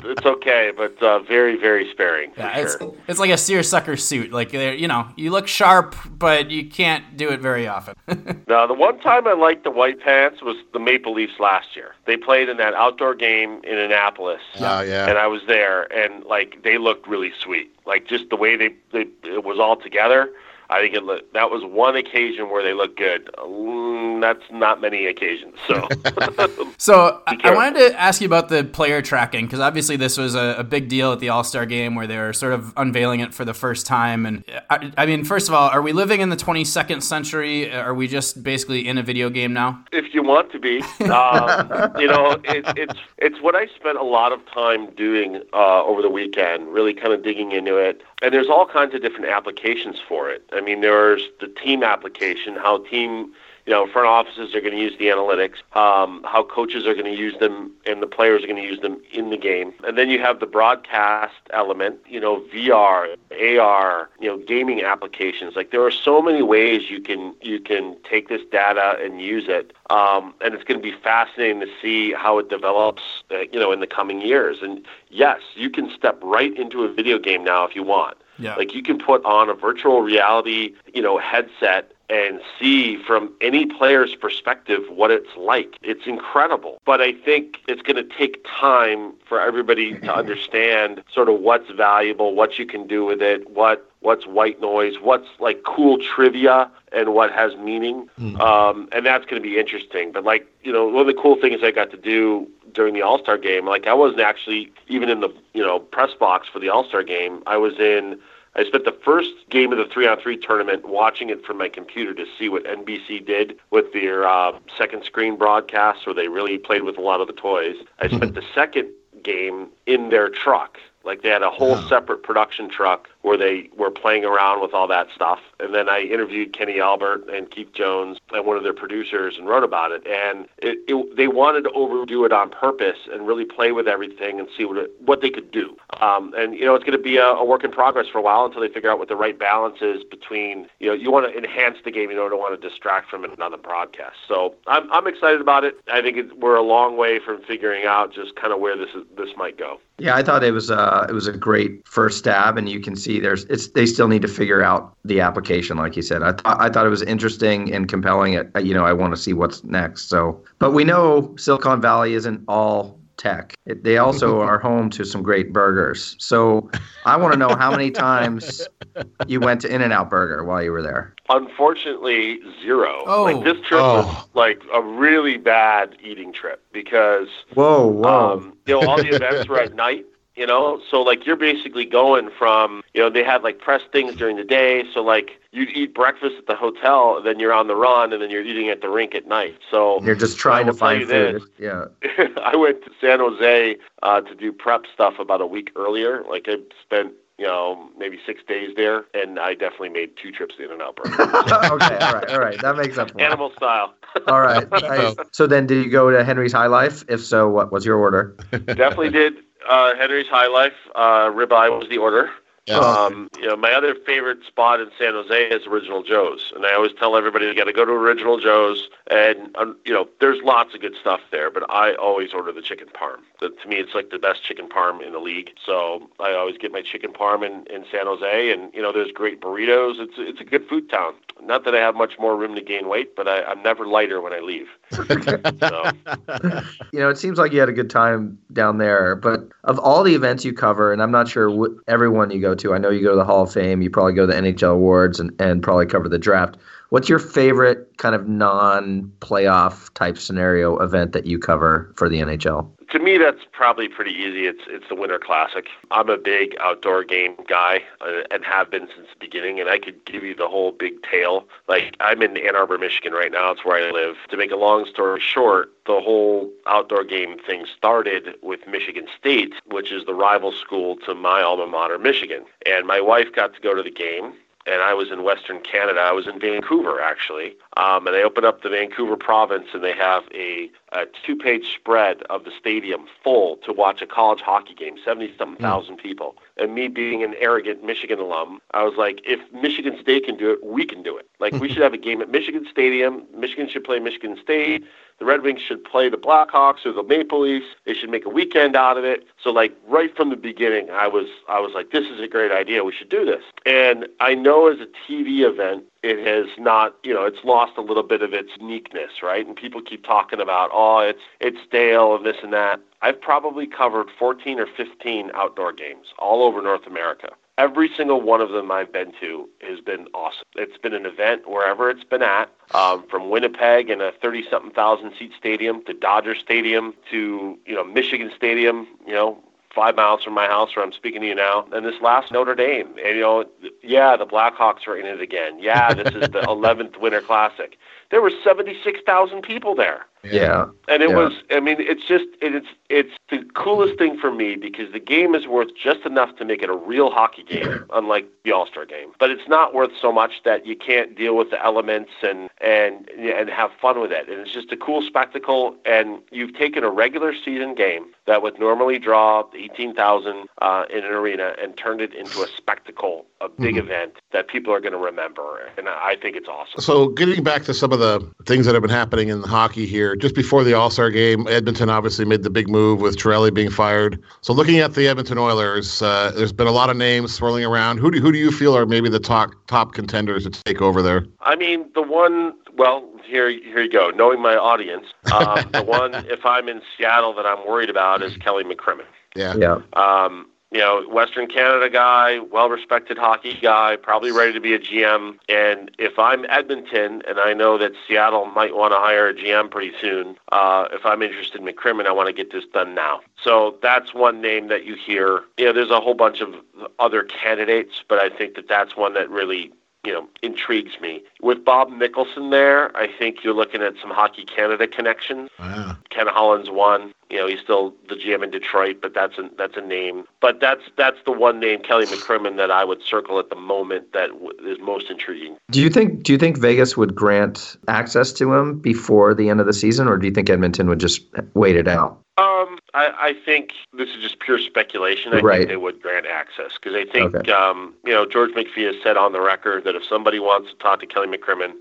it's okay, but uh, very, very sparing for Yeah, it's sure. it's like a seersucker suit. Like you know you look sharp, but you can't do it very often. Now, the one time I liked the white pants was the Maple Leafs last year. They played in that outdoor game in Annapolis. Oh, yeah. And I was there, and like they looked really sweet. Like just the way they, they it was all together. I think it looked, that was one occasion where they looked good. Mm, that's not many occasions. So So I, I wanted to ask you about the player tracking because obviously this was a, a big deal at the All Star game where they were sort of unveiling it for the first time. And I, I mean, first of all, are we living in the 22nd century? Are we just basically in a video game now? if you want to be, um, you know, it, it's it's what I spent a lot of time doing uh, over the weekend, really kind of digging into it. And there's all kinds of different applications for it. I mean, there's the team application, how team, you know, front offices are going to use the analytics, um, how coaches are going to use them, and the players are going to use them in the game. And then you have the broadcast element, you know, VR, AR, you know, gaming applications. Like there are so many ways you can you can take this data and use it, um, and it's going to be fascinating to see how it develops, uh, you know, in the coming years. And yes, you can step right into a video game now if you want. Yeah. Like you can put on a virtual reality, you know, headset and see from any player's perspective what it's like. It's incredible. But I think it's going to take time for everybody to understand sort of what's valuable, what you can do with it, what what's white noise, what's like cool trivia and what has meaning. Um, and that's going to be interesting. But like, you know, one of the cool things I got to do during the All Star game, like I wasn't actually even in the you know press box for the All Star game. I was in I spent the first game of the three on three tournament watching it from my computer to see what NBC did with their uh, second screen broadcasts, where they really played with a lot of the toys. I spent the second game in their truck. Like they had a whole separate production truck where they were playing around with all that stuff. And then I interviewed Kenny Albert and Keith Jones and one of their producers and wrote about it. And it, it, they wanted to overdo it on purpose and really play with everything and see what it, what they could do. Um, and you know, it's going to be a, a work in progress for a while until they figure out what the right balance is between you know you want to enhance the game, you don't want to distract from the broadcast. So I'm I'm excited about it. I think it, we're a long way from figuring out just kind of where this is, this might go. Yeah, I thought it was uh, it was a great first stab, and you can see there's it's they still need to figure out the application, like you said. I thought I thought it was interesting and compelling. It you know I want to see what's next. So, but we know Silicon Valley isn't all tech. It, they also are home to some great burgers. So I want to know how many times you went to In and Out Burger while you were there. Unfortunately, zero. Oh. Like this trip Oh. was like a really bad eating trip because Whoa, whoa! um, you know all the events were at night. You know, so like you're basically going from you know they had like press things during the day. So like you'd eat breakfast at the hotel, then you're on the run, and then you're eating at the rink at night. So You're just trying to find food. this. Yeah. I went to San Jose uh, to do prep stuff about a week earlier. Like I spent, you know, maybe six days there, and I definitely made two trips to In-N-Out Burger, okay, all right, all right. That makes up animal style. All right. Nice. So then, did you go to Henry's High Life? If so, what was your order? Definitely did uh, Henry's High Life. Uh, ribeye was the order. Yes. Um, you know, my other favorite spot in San Jose is Original Joe's, and I always tell everybody you got to go to Original Joe's, and um, you know, there's lots of good stuff there, but I always order the chicken parm. That, to me, it's like the best chicken parm in the league. So I always get my chicken parm in, in San Jose, and you know, there's great burritos. It's it's a good food town. Not that I have much more room to gain weight, but I, I'm never lighter when I leave. so, You know, it seems like you had a good time down there. But of all the events you cover, and I'm not sure what everyone you go to, I know you go to the Hall of Fame, you probably go to the NHL awards, and, and probably cover the draft. What's your favorite kind of non-playoff type scenario event that you cover for the NHL? To me, that's probably pretty easy. It's it's the Winter Classic. I'm a big outdoor game guy uh, and have been since the beginning. And I could give you the whole big tale. Like I'm in Ann Arbor, Michigan right now. It's where I live. To make a long story short, the whole outdoor game thing started with Michigan State, which is the rival school to my alma mater, Michigan. And my wife got to go to the game and I was in Western Canada. I was in Vancouver actually, um, and they opened up the Vancouver province, and they have a, a two-page spread of the stadium full to watch a college hockey game, seventy-something hmm. thousand people. And me being an arrogant Michigan alum, I was like, if Michigan State can do it, we can do it. Like we should have a game at Michigan Stadium. Michigan should play Michigan State. The Red Wings should play the Blackhawks or the Maple Leafs. They should make a weekend out of it. So like right from the beginning, I was I was like, this is a great idea. We should do this. And I know as a TV event, it has not, you know, it's lost a little bit of its uniqueness, right? And people keep talking about, oh, it's it's stale and this and that. I've probably covered 14 or 15 outdoor games all over North America. Every single one of them I've been to has been awesome. It's been an event wherever it's been at, um, from Winnipeg in a 30-something thousand seat stadium to Dodger Stadium to you know Michigan Stadium, you know five miles from my house where I'm speaking to you now. And this last Notre Dame, and you know, yeah, the Blackhawks are in it again. Yeah, this is the 11th Winter Classic. There were 76,000 people there. Yeah. And it Yeah. was, I mean, it's just, it's, it's the coolest thing for me because the game is worth just enough to make it a real hockey game, unlike the All Star game. But it's not worth so much that you can't deal with the elements and, and, and have fun with it. And it's just a cool spectacle. And you've taken a regular season game that would normally draw 18,000 uh, in an arena and turned it into a spectacle, a big event that people are going to remember. And I think it's awesome. So, getting back to some of the things that have been happening in hockey here, just before the All Star game, Edmonton obviously made the big move with Chiarelli being fired. So, looking at the Edmonton Oilers, uh, there's been a lot of names swirling around. Who do, who do you feel are maybe the top top contenders to take over there? I mean, the one. Well, here, here you go. Knowing my audience, um, the one if I'm in Seattle that I'm worried about is Kelly McCrimmon. Yeah. Yeah. Um, you know, Western Canada guy, well respected hockey guy, probably ready to be a GM. And if I'm Edmonton and I know that Seattle might want to hire a GM pretty soon, uh, if I'm interested in McCrimmon, I want to get this done now. So that's one name that you hear. You know, there's a whole bunch of other candidates, but I think that that's one that really you know, intrigues me. With Bob Nicholson there, I think you're looking at some Hockey Canada connections. Oh, wow. Ken Holland's one. You know, he's still the GM in Detroit, but that's a that's a name. But that's that's the one name, Kelly McCrimmon, that I would circle at the moment that w- is most intriguing. Do you think do you think Vegas would grant access to him before the end of the season, or do you think Edmonton would just wait it out? Uh, I, I think this is just pure speculation. I Right. think they would grant access because I think, Okay. um, you know, George McPhee has said on the record that if somebody wants to talk to Kelly McCrimmon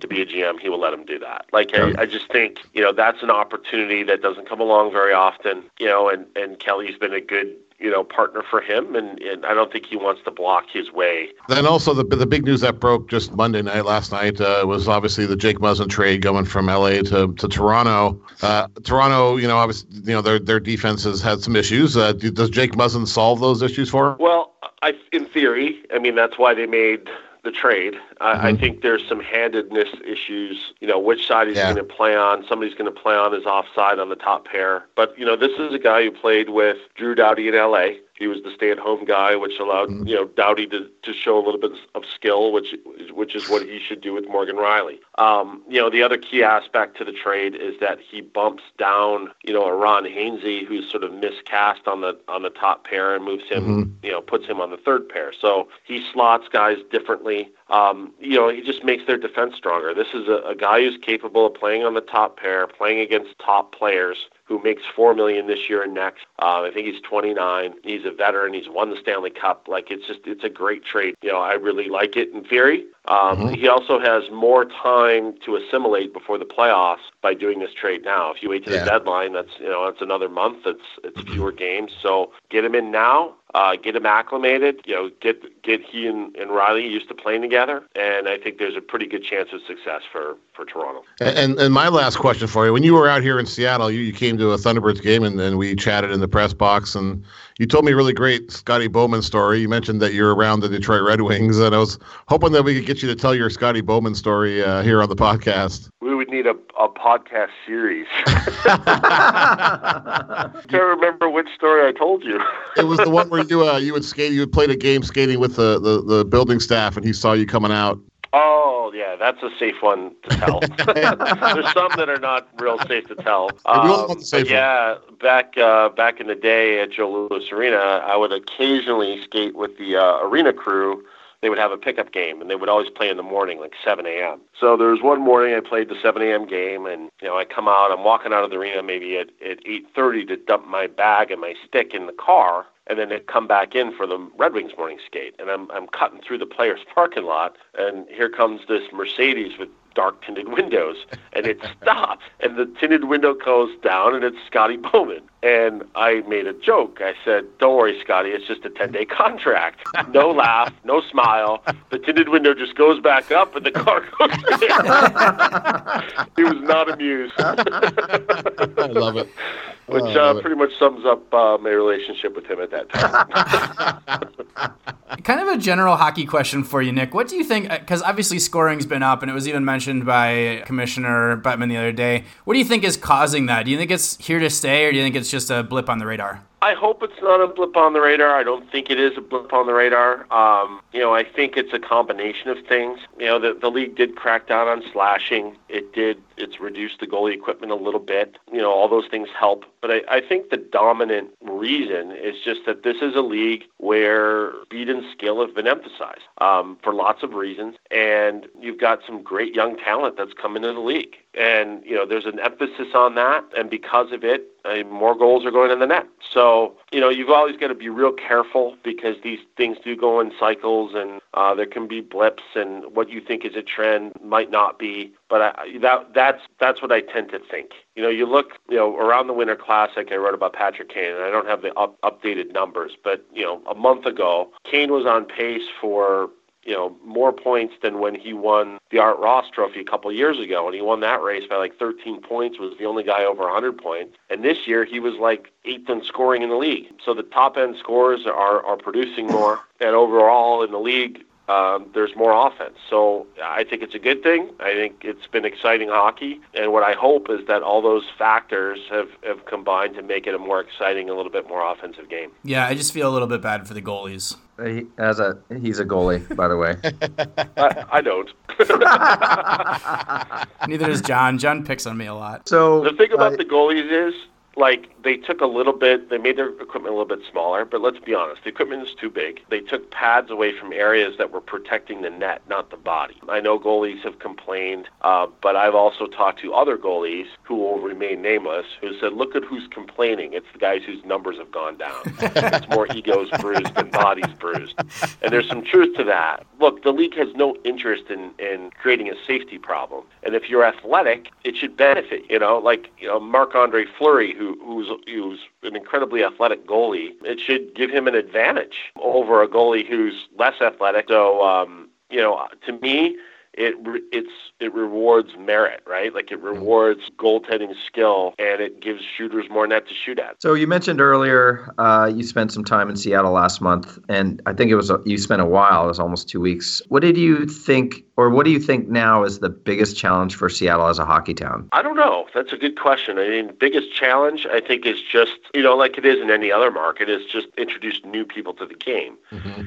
to be a GM, he will let him do that. Like, Okay. I, I just think, you know, that's an opportunity that doesn't come along very often, you know, and, and Kelly's been a good, you know, partner for him, and, and I don't think he wants to block his way. Then also the the big news that broke just Monday night last night uh, was obviously the Jake Muzzin trade going from LA to, to Toronto. Uh, Toronto, you know, obviously, you know their their defense has had some issues. Uh, do, does Jake Muzzin solve those issues for? him? Well, I, in theory, I mean that's why they made the trade. I, I mm-hmm. think there's some handedness issues. You know, which side he's Yeah. going to play on. Somebody's going to play on his offside on the top pair. But you know, this is a guy who played with Drew Doughty in L.A. He was the stay-at-home guy, which allowed you know Doughty to, to show a little bit of skill, which which is what he should do with Morgan Rielly. Um, you know, the other key aspect to the trade is that he bumps down you know a Ron Hainsey, who's sort of miscast on the on the top pair, and moves him you know puts him on the third pair. So he slots guys differently. Um, you know, he just makes their defense stronger. This is a, a guy who's capable of playing on the top pair, playing against top players who makes four million this year and next. Uh, I think he's 29. He's a veteran. He's won the Stanley Cup. Like it's just it's a great trade. You know, I really like it in theory. Um, He also has more time to assimilate before the playoffs by doing this trade now. If you wait to Yeah. the deadline, that's you know that's another month. It's it's fewer games. So get him in now. Uh, get him acclimated. You know, get get he and, and Rielly used to playing together, and I think there's a pretty good chance of success for for Toronto. And and my last question for you: When you were out here in Seattle, you, you came to a Thunderbirds game, and then we chatted in the press box, and you told me a really great Scotty Bowman story. You mentioned that you're around the Detroit Red Wings, and I was hoping that we could get you to tell your Scotty Bowman story uh, here on the podcast. We would need a, a podcast series. I Can't remember which story I told you. It was the one where you uh, you would skate, you played a game skating with the, the, the building staff, and he saw you coming out. Oh yeah, that's a safe one to tell. There's some that are not real safe to tell. Yeah, Um, want the safe but yeah, back uh, back in the day at Joe Louis Arena, I would occasionally skate with the uh, arena crew. They would have a pickup game, and they would always play in the morning, like 7 a.m. So there was one morning I played the 7 a.m. game, and you know I come out, I'm walking out of the arena maybe at, at 8:30 to dump my bag and my stick in the car, and then come back in for the Red Wings morning skate. And I'm I'm cutting through the players' parking lot, and here comes this Mercedes with dark tinted windows, and it stops, and the tinted window goes down, and it's Scotty Bowman. And I made a joke. I said, "Don't worry, Scotty. It's just a 10-day contract. No laugh, no smile. The tinted window just goes back up, and the car goes down." he was not amused. I love it. Which Oh, uh, love it. pretty much sums up uh, my relationship with him at that time. Kind of a general hockey question for you, Nick. What do you think? Because obviously scoring's been up, and it was even mentioned by Commissioner Bettman the other day. What do you think is causing that? Do you think it's here to stay, or do you think it's just a blip on the radar? I hope it's not a blip on the radar. I don't think it is a blip on the radar. Um, you know, I think it's a combination of things. You know, the, the league did crack down on slashing. It did. It's reduced the goalie equipment a little bit. You know, all those things help. But I, I think the dominant reason is just that this is a league where speed and skill have been emphasized um, for lots of reasons. And you've got some great young talent that's come into the league. And, you know, there's an emphasis on that. And because of it, uh, more goals are going in the net. So, you know, you've always got to be real careful because these things do go in cycles and uh, there can be blips and what you think is a trend might not be. But I, that that's that's what I tend to think. You know, you look, you know, around the Winter Classic, I wrote about Patrick Kane, and I don't have the up, updated numbers, but you know, a month ago, Kane was on pace for you know, more points than when he won the Art Ross Trophy a couple years ago, and he won that race by like 13 points. Was the only guy over 100 points, and this year he was like eighth in scoring in the league. So the top end scores are are producing more, and overall in the league, um, there's more offense. So I think it's a good thing. I think it's been exciting hockey. And what I hope is that all those factors have, have combined to make it a more exciting, a little bit more offensive game. Yeah, I just feel a little bit bad for the goalies. He, as a he's a goalie, by the way. I, I don't. Neither does John. John picks on me a lot. So The thing about uh, the goalies is, like, they took a little bit, they made their equipment a little bit smaller, but let's be honest, the equipment is too big. They took pads away from areas that were protecting the net, not the body. I know goalies have complained, uh, but I've also talked to other goalies who will remain nameless who said, look at who's complaining. It's the guys whose numbers have gone down. it's more egos bruised than bodies bruised. And there's some truth to that. Look, the league has no interest in, in creating a safety problem. And if you're athletic, it should benefit. You know, like you know, Marc Andre Fleury, who who's who's an incredibly athletic goalie, it should give him an advantage over a goalie who's less athletic. So, um, you know, to me, it it's it rewards merit, right? Like it rewards goaltending skill, and it gives shooters more net to shoot at. So you mentioned earlier uh, you spent some time in Seattle last month, and I think it was a, you spent a while. It was almost two weeks. What did you think, or what do you think now is the biggest challenge for Seattle as a hockey town? I don't know. That's a good question. I mean, biggest challenge I think is just you know, like it is in any other market, is just introduce new people to the game.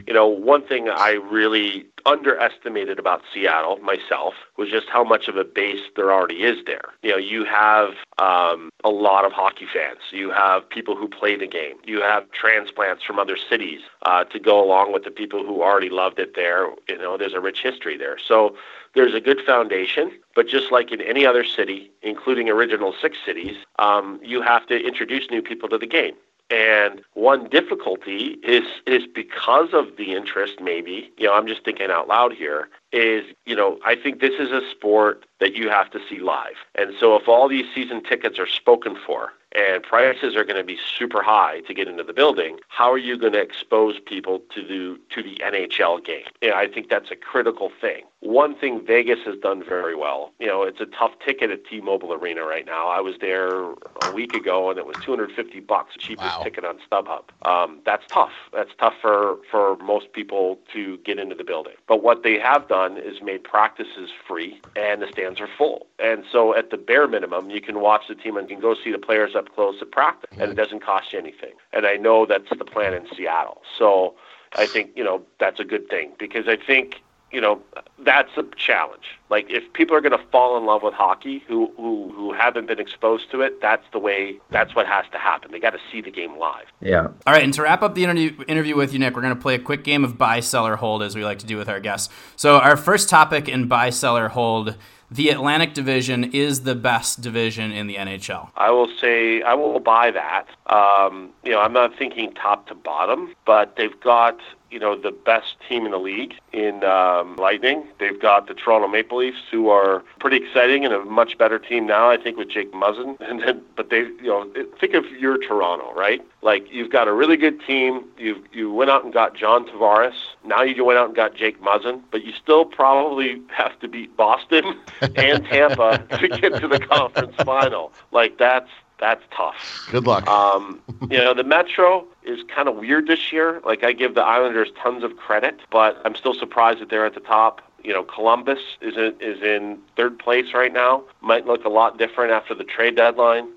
You know, one thing I really underestimated about Seattle myself was just how much of a base there already is there. You know, you have um, a lot of hockey fans. You have people who play the game. You have transplants from other cities uh, to go along with the people who already loved it there. You know, there's a rich history there. So there's a good foundation, but just like in any other city, including original six cities, um, you have to introduce new people to the game. And one difficulty is is because of the interest, maybe, you know, I'm just thinking out loud here, is, you know, I think this is a sport that you have to see live. And so if all these season tickets are spoken for and prices are going to be super high to get into the building, how are you going to expose people to the to the NHL game? You know, I think that's a critical thing. One thing Vegas has done very well, you know, it's a tough ticket at T-Mobile Arena right now. I was there a week ago and it was 250 bucks, the cheapest Wow. ticket on StubHub. Um, that's tough. That's tough for for most people to get into the building. But what they have done is made practices free and the stands are full. And so at the bare minimum, you can watch the team and you can go see the players up close at practice, and it doesn't cost you anything. And I know that's the plan in Seattle. So I think you know that's a good thing because I think you know that's a challenge. Like if people are going to fall in love with hockey who who who haven't been exposed to it, that's the way. That's what has to happen. They got to see the game live. Yeah. All right, and to wrap up the interview, interview with you, Nick, we're going to play a quick game of buy, sell, or hold, as we like to do with our guests. So, our first topic in buy, sell, or hold the Atlantic Division is the best division in the NHL. I will say I will buy that. Um, you know, I'm not thinking top to bottom, but they've got you know the best team in the league in um, Lightning. They've got the Toronto Maple Leafs, who are pretty exciting and a much better team now. I think with Jake Muzzin, and then but they you know think of your Toronto, right? Like you've got a really good team. You you went out and got John Tavares. Now you went out and got Jake Muzzin, but you still probably have to beat Boston and Tampa to get to the conference final. Like that's that's tough. Good luck. Um, you know, the Metro is kind of weird this year. Like I give the Islanders tons of credit, but I'm still surprised that they're at the top. You know, Columbus is in, is in third place right now. Might look a lot different after the trade deadline.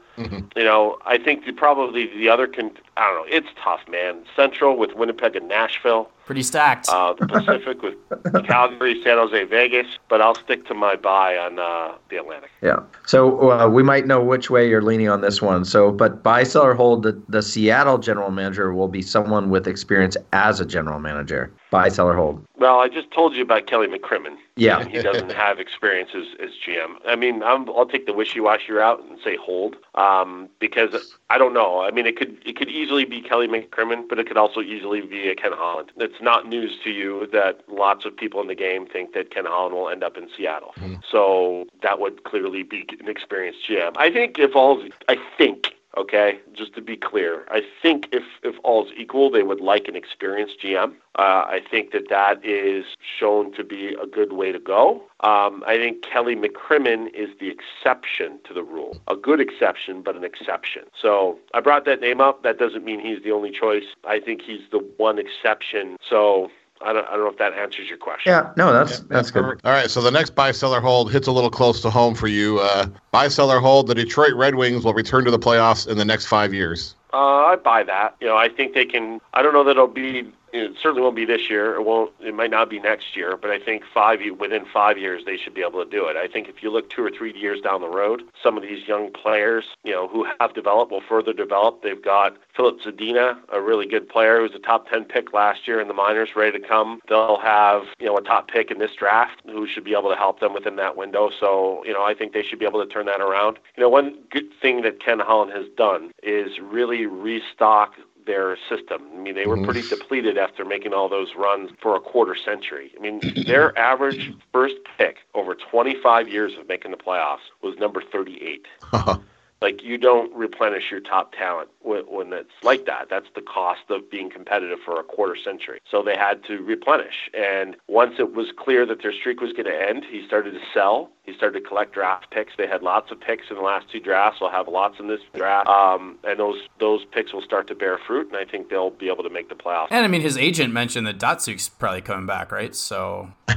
You know, I think the, probably the other can. I don't know. It's tough, man. Central with Winnipeg and Nashville. Pretty stacked. Uh, the Pacific with Calgary, San Jose, Vegas. But I'll stick to my buy on uh, the Atlantic. Yeah. So uh, we might know which way you're leaning on this one. So, but buy, sell, or hold, the, the Seattle general manager will be someone with experience as a general manager. Buy, sell, or hold. Well, I just told you about Kelly McCrimmon. Yeah. And he doesn't have experience as, as GM. I mean, I'm, I'll take the wishy-washy route and say hold, um, because I don't know. I mean, it could it could easily be Kelly McCrimmon, but it could also easily be a Ken Holland. It's not news to you that lots of people in the game think that Ken Holland will end up in Seattle. Mm-hmm. So that would clearly be an experienced GM. I think if all I think Okay, just to be clear, I think if if all's equal, they would like an experienced GM. Uh, I think that that is shown to be a good way to go. Um, I think Kelly McCrimmon is the exception to the rule, a good exception, but an exception. So I brought that name up. That doesn't mean he's the only choice. I think he's the one exception. So I don't, I don't know if that answers your question. Yeah, no, that's that's good. All right, so the next buy seller hold hits a little close to home for you. Uh, buy seller hold: the Detroit Red Wings will return to the playoffs in the next five years. Uh, I buy that. You know, I think they can. I don't know that it'll be. It certainly won't be this year. It won't. It might not be next year. But I think five within five years they should be able to do it. I think if you look two or three years down the road, some of these young players, you know, who have developed will further develop. They've got Filip Zadina, a really good player who was a top ten pick last year in the minors, ready to come. They'll have you know a top pick in this draft who should be able to help them within that window. So you know, I think they should be able to turn that around. You know, one good thing that Ken Holland has done is really restock their system. I mean, they were mm-hmm. pretty depleted after making all those runs for a quarter century. I mean, their average first pick over 25 years of making the playoffs was number 38. Like you don't replenish your top talent when, when it's like that. That's the cost of being competitive for a quarter century. So they had to replenish. And once it was clear that their streak was going to end, he started to sell. He started to collect draft picks. They had lots of picks in the last two drafts. We'll have lots in this draft, um, and those those picks will start to bear fruit. And I think they'll be able to make the playoffs. And I mean, his agent mentioned that Datsyuk's probably coming back, right? So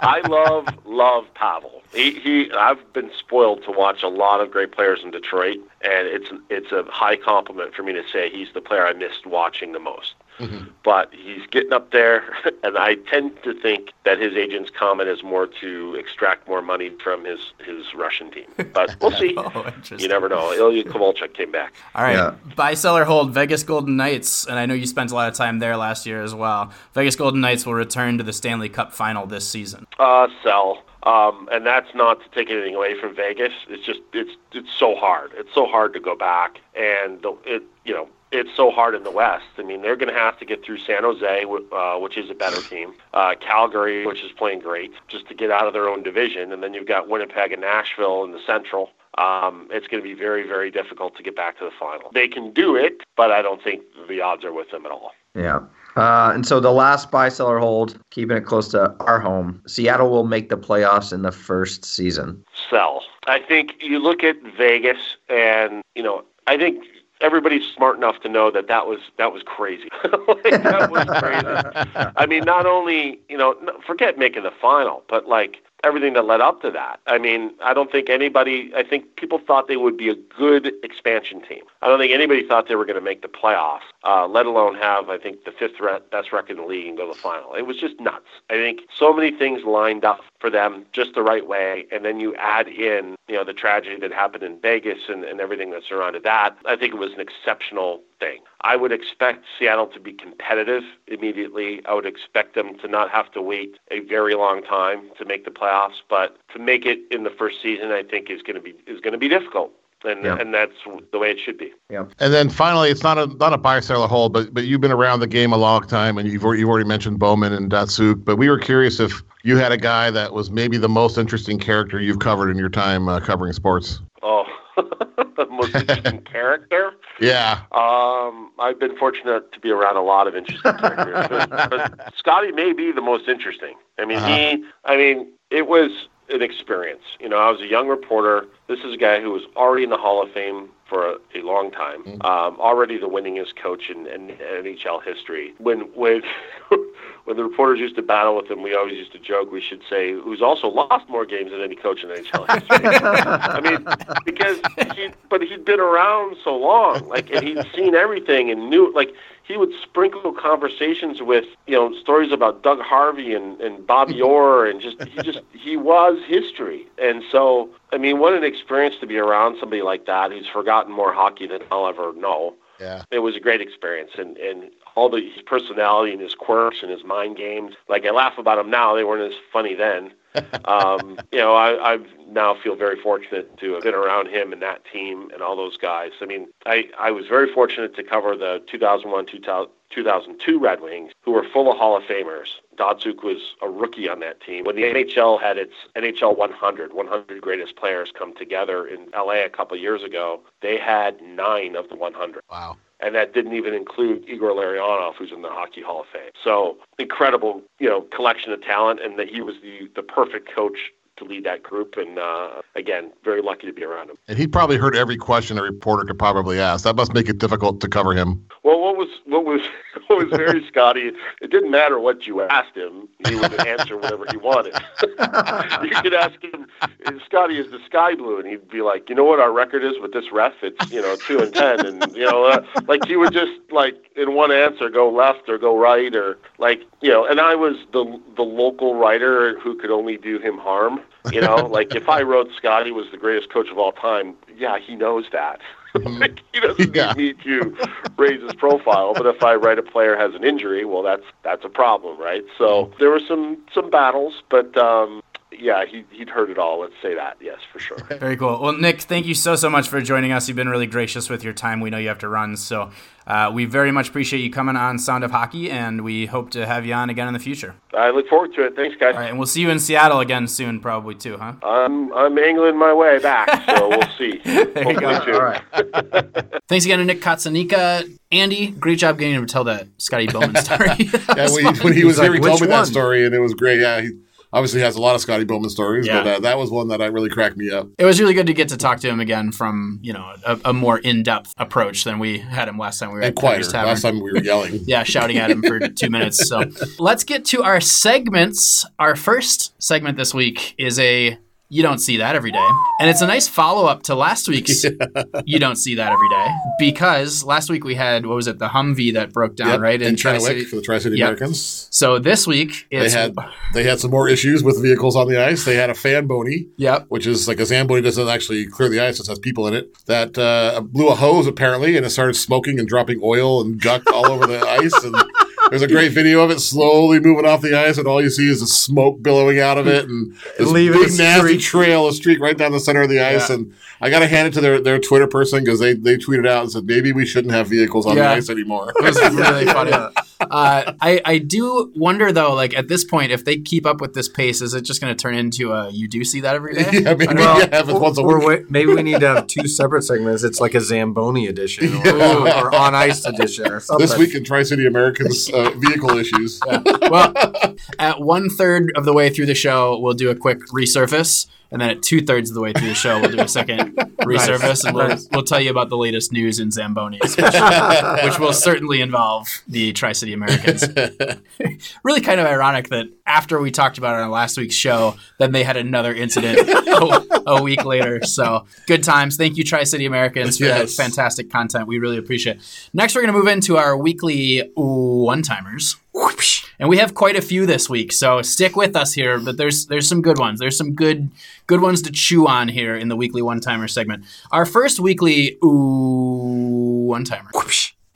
I love love Pavel. He, he I've been spoiled to watch a lot of great players in Detroit, and it's it's a high compliment for me to say he's the player I missed watching the most. But he's getting up there, and I tend to think that his agent's comment is more to extract more money from his his Russian team. But we'll see. Oh. You never know. Ilya Kovalchuk came back. All right. Yeah. Buy, seller, hold. Vegas Golden Knights, and I know you spent a lot of time there last year as well. Vegas Golden Knights will return to the Stanley Cup final this season. Uh, sell. Um, and that's not to take anything away from Vegas. It's just it's it's so hard. It's so hard to go back, and the, it you know it's so hard in the West. I mean, they're going to have to get through San Jose, uh, which is a better team, uh, Calgary, which is playing great, just to get out of their own division, and then you've got Winnipeg and Nashville in the Central. Um, it's going to be very, very difficult to get back to the final. They can do it, but I don't think the odds are with them at all. Yeah. Uh, and so the last buy seller hold, keeping it close to our home, Seattle will make the playoffs in the first season. sell. I think you look at Vegas, and you know, I think everybody's smart enough to know that that was that was crazy. like, that was crazy. I mean, not only you know, forget making the final, but like everything that led up to that. I mean, I don't think anybody. I think people thought they would be a good expansion team. I don't think anybody thought they were going to make the playoffs, uh, let alone have I think the fifth best record in the league and go to the final. It was just nuts. I think so many things lined up for them just the right way, and then you add in you know the tragedy that happened in Vegas and, and everything that surrounded that. I think it was an exceptional thing. I would expect Seattle to be competitive immediately. I would expect them to not have to wait a very long time to make the playoffs, but to make it in the first season, I think is going to be is going to be difficult, and Yeah. and that's the way it should be. Yeah. And then finally, it's not a not a buy seller hold, but but you've been around the game a long time, and you've already, you've already mentioned Bowman and Datsyuk. But we were curious if you had a guy that was maybe the most interesting character you've covered in your time uh, covering sports. Oh, the most interesting character. Yeah, Um, I've been fortunate to be around a lot of interesting characters, but, but Scotty may be the most interesting. I mean, he, I mean, it was an experience. You know, I was a young reporter. This is a guy who was already in the Hall of Fame for a, a long time, um, already the winningest coach in, in NHL history. When when when the reporters used to battle with him, we always used to joke. We should say who's also lost more games than any coach in NHL history. I mean, because he, but he'd been around so long, like, and he'd seen everything and knew, like, he would sprinkle conversations with, you know, stories about Doug Harvey and, and Bobby mm-hmm. Orr, and just, he just, he was history. And so, I mean, what an experience to be around somebody like that who's forgotten more hockey than I'll ever know. yeah. It was a great experience, and and all the his personality and his quirks and his mind games. Like I laugh about him now; they weren't as funny then. um, you know, I, I now feel very fortunate to have been around him and that team and all those guys. I mean, I, I was very fortunate to cover the 2001 2000, 2002 Red Wings, who were full of Hall of Famers. Datsyuk was a rookie on that team. When the NHL had its NHL 100, 100 greatest players come together in LA a couple years ago, they had nine of the 100 Wow. And that didn't even include Igor Larionov, who's in the Hockey Hall of Fame. So incredible, you know, collection of talent, and that he was the the perfect coach to lead that group. And uh, again, very lucky to be around him. And he probably heard every question a reporter could probably ask. That must make it difficult to cover him. Well, what was what was what was very Scotty? It didn't matter what you asked him; he would answer whatever he wanted. you could ask him, "Scotty, is the sky blue?" And he'd be like, "You know what our record is with this ref? It's you know two and ten, and you know, uh, like he would just like in one answer go left or go right or like you know." And I was the the local writer who could only do him harm. You know, like if I wrote Scotty was the greatest coach of all time, yeah, he knows that. like, he doesn't Yeah. need me to raise his profile. But if I write a player has an injury, well, that's that's a problem, right? So there were some some battles, but um, yeah, he he'd heard it all. Let's say that, yes, for sure. Very cool. Well, Nick, thank you so so much for joining us. You've been really gracious with your time. We know you have to run, so uh, we very much appreciate you coming on Sound of Hockey, and we hope to have you on again in the future. I look forward to it. Thanks, guys. All right, and we'll see you in Seattle again soon, probably too, huh? I'm I'm angling my way back, so we'll see. you Hopefully, go. soon. All right. Thanks again to Nick Cotsonika. Andy, great job getting him to tell that Scotty Bowman story. Yeah, when he, when he was like, here, he told "Which me that story, and it was great. Yeah, he obviously has a lot of Scotty Bowman stories, Yeah. but uh, that was one that I really cracked me up. It was really good to get to talk to him again from you know a, a more in-depth approach than we had him last time we were And at quieter. Tavern. Last time we were yelling. yeah, shouting at him for two minutes. So let's get to our segments. Our first segment this week is a you don't see that every day. And it's a nice follow up to last week's You Don't See That Every Day because last week we had, what was it, the Humvee that broke down, Yep, right? in Tri-City. For the Tri-City Yep. Americans. So this week They had they had some more issues with vehicles on the ice. They had a Fanboni, Yep. which is like a Zamboni doesn't actually clear the ice; it has people in it. That uh, blew a hose apparently, and it started smoking and dropping oil and guck all over the ice. And there's a great video of it slowly moving off the ice, and all you see is the smoke billowing out of it, and this Leaving big a nasty trail, a streak right down the center of the ice. Yeah. And I got to hand it to their, their Twitter person because they they tweeted out and said maybe we shouldn't have vehicles on Yeah. the ice anymore. It was really funny. Uh, I, I do wonder though, like at this point, if they keep up with this pace, is it just going to turn into a you do see that every day? yeah, maybe Well, yeah, if it's once a week. wait, maybe we need to have two separate segments. It's like a Zamboni edition or, or on ice edition or something. This week in Tri City Americans uh, vehicle issues. well, at one third of the way through the show, we'll do a quick resurface, and then at two thirds of the way through the show, we'll do a second resurface, and we'll, Nice. we'll tell you about the latest news in Zambonis, which, which will certainly involve the Tri City Americans. really kind of ironic that after we talked about it on last week's show, then they had another incident a, a week later. So good times. Thank you, Tri City Americans, for that fantastic content. We really appreciate it. Next, we're going to move into our weekly one timers. And we have quite a few this week, so stick with us here. But there's there's some good ones. There's some good good ones to chew on here in the weekly one timer segment. Our first weekly ooh one timer.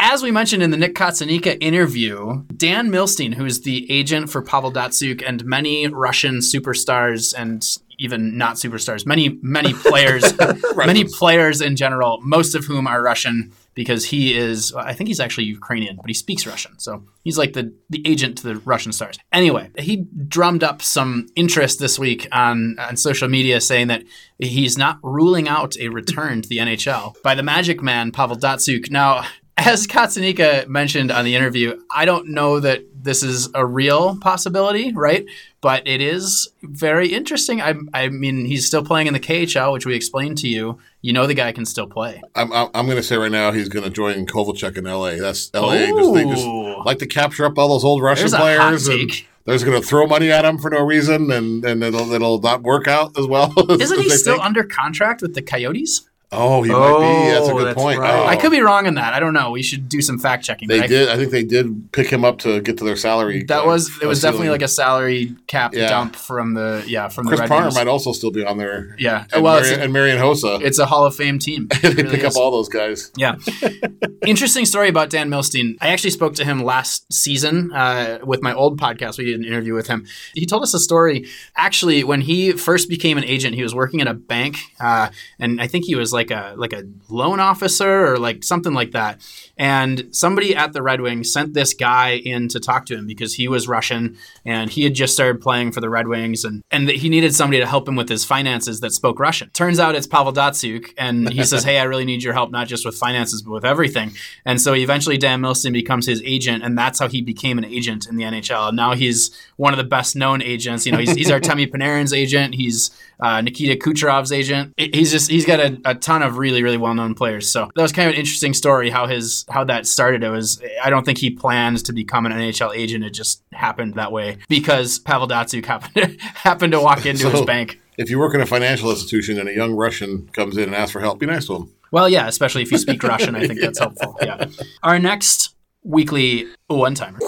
As we mentioned in the Nick Cotsonika interview, Dan Milstein, who is the agent for Pavel Datsyuk and many Russian superstars and even not superstars, many many players, many players in general, most of whom are Russian because he is I think he's actually Ukrainian, but he speaks Russian. So he's like the the agent to the Russian stars. Anyway, he drummed up some interest this week on on social media saying that he's not ruling out a return to the NHL by the Magic Man Pavel Datsyuk. Now, as Cotsonika mentioned on the interview, I don't know that this is a real possibility, right? But it is very interesting. I, I mean, he's still playing in the KHL, which we explained to you. You know, the guy can still play. I'm, I'm, I'm going to say right now he's going to join Kovalchuk in L.A. That's L.A. Just, they just like to capture up all those old Russian There's a hot players. And they're just going to throw money at him for no reason, and, and it'll it'll not work out as well. Isn't as he still think. under contract with the Coyotes? Oh, he might be. That's a Oh, good that's point. right. Oh. I could be wrong in that. I don't know. We should do some fact checking. They but I- did. I think they did pick him up to get to their salary. That uh, was it was ceiling. definitely like a salary cap Yeah. dump from the yeah from Chris the Red Parham Wings. might also still be on there. Yeah, and, well, Marian, it's, and Marian Hossa. it's a Hall of Fame team. It they really pick is. up all those guys. Yeah. Interesting story about Dan Milstein. I actually spoke to him last season uh, with my old podcast. We did an interview with him. He told us a story. Actually, when he first became an agent, he was working at a bank, uh, and I think he was like a like a loan officer or like something like that. And somebody at the Red Wings sent this guy in to talk to him because he was Russian and he had just started playing for the Red Wings and and he needed somebody to help him with his finances that spoke Russian. Turns out it's Pavel Datsyuk and he says, "Hey, I really need your help not just with finances but with everything." And so eventually Dan Milstein becomes his agent and that's how he became an agent in the NHL. Now he's one of the best known agents. You know, he's, he's Artemi Panarin's agent. He's uh, Nikita Kucherov's agent. He's just he's got a, a ton of really really well known players. So that was kind of an interesting story how his how that started. It was I don't think he planned to become an NHL agent. It just happened that way because Pavel Datsyuk happened to, happened to walk into his bank. If you work in a financial institution and a young Russian comes in and asks for help, be nice to him. Well, yeah, especially if you speak Russian, I think that's helpful. Yeah. Our next weekly one timer.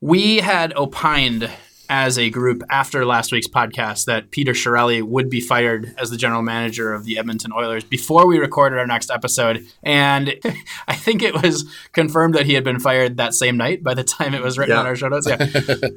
We had opined as a group after last week's podcast that Peter Chiarelli would be fired as the general manager of the Edmonton Oilers before we recorded our next episode. And I think it was confirmed that he had been fired that same night by the time it was written Yeah. on our show notes. Yeah.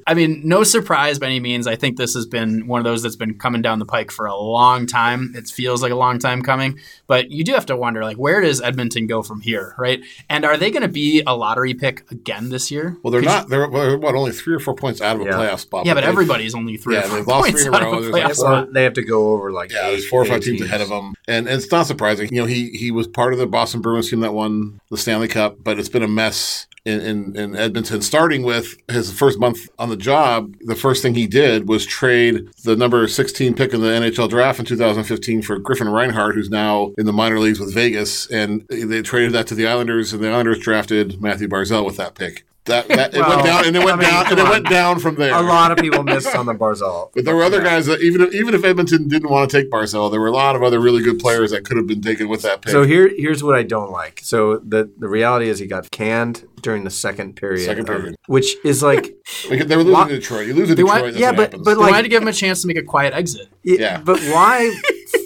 I mean, no surprise by any means. I think this has been one of those that's been coming down the pike for a long time. It feels like a long time coming, but you do have to wonder, like, where does Edmonton go from here, right? And are they going to be a lottery pick again this year? Well, they're Could you- not. They're, they're what only three or four points out of a Yeah. playoff spot. Yeah, but they've- everybody's only three Yeah, or they've lost points three in a row. a like playoff four- they have to go over like Yeah, eight, there's four or five eight teams ahead of them, and, and it's not surprising. You know, he he was part of the Boston Bruins team that won the Stanley Cup, but it's been a mess in, in, in Edmonton. Starting with his first month on the job, the first thing he did was trade the number 16 pick in the NHL draft in 2015 for Griffin Reinhart, who's now in the minor leagues with Vegas, and they traded that to the Islanders, and the Islanders drafted Mathew Barzal with that pick. That, that it went down, and it went I mean, down, and come it on. went down from there. A lot of people missed on the Barzal. But there were other guys that even if, even if Edmonton didn't want to take Barzal, there were a lot of other really good players that could have been taken with that pick. So here, here's what I don't like. So the the reality is he got canned during the second period, Second of- period. which is like Because they were losing Why- to Detroit. You lose to Detroit, want- that's yeah, what but- happens. but They like- wanted to give him a chance to make a quiet exit. Yeah, Yeah. but why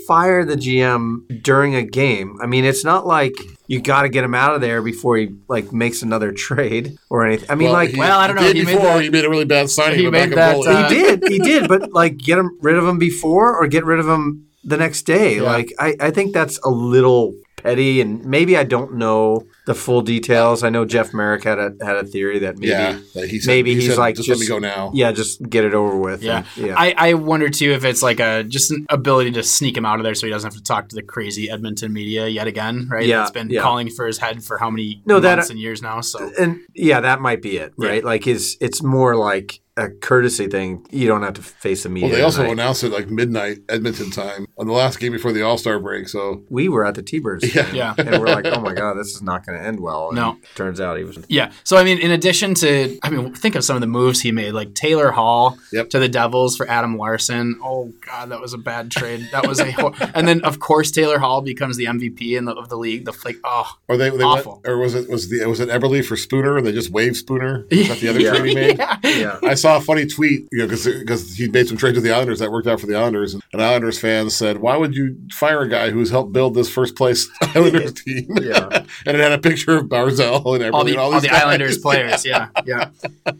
fire the GM during a game? I mean, it's not like you got to get him out of there before he like makes another trade or anything. I mean, Well, like he, Well, I don't know. Did He made before that- he made a really bad signing. He made that, uh, he did, he did, but like get him rid of him before or get rid of him the next day. Yeah. Like I, I think that's a little petty, and maybe I don't know the full details. I know Jeff Marek had a had a theory that maybe yeah, that he said, maybe he he's said, like just, just, let me go now. Yeah, just get it over with. Yeah. and- yeah. I, I wonder too if it's like a just an ability to sneak him out of there so he doesn't have to talk to the crazy Edmonton media yet again, right? Yeah, That's been yeah. calling for his head for how many No, that- months and years now. So and yeah, that might be it, Yeah. right? Like his, it's more like a courtesy thing. You don't have to face the media. Well, they also tonight. announced it like midnight Edmonton time on the last game before the All Star break. So we were at the T-Birds. Yeah. yeah. and we're like, oh my god, this is not going to end well. And No. turns out he was. Yeah. So I mean, in addition to, I mean, think of some of the moves he made, like Taylor Hall Yep. to the Devils for Adam Larsson. Oh God, that was a bad trade. That was a, hor- and then of course Taylor Hall becomes the MVP in the, of the league. The like, oh, or they, they Awful. went, or was it was the was it Eberle for Spooner and they just waived Spooner? Was that the other Yeah. trade he made? yeah. Yeah. I saw a funny tweet, you know, because he made some trades with the Islanders that worked out for the Islanders, and an Islanders fan said, "Why would you fire a guy who's helped build this first place Islanders team?" Yeah. and it had a picture of Barzal and Eberle all the and all, all, these the. Islanders players. Yeah, yeah.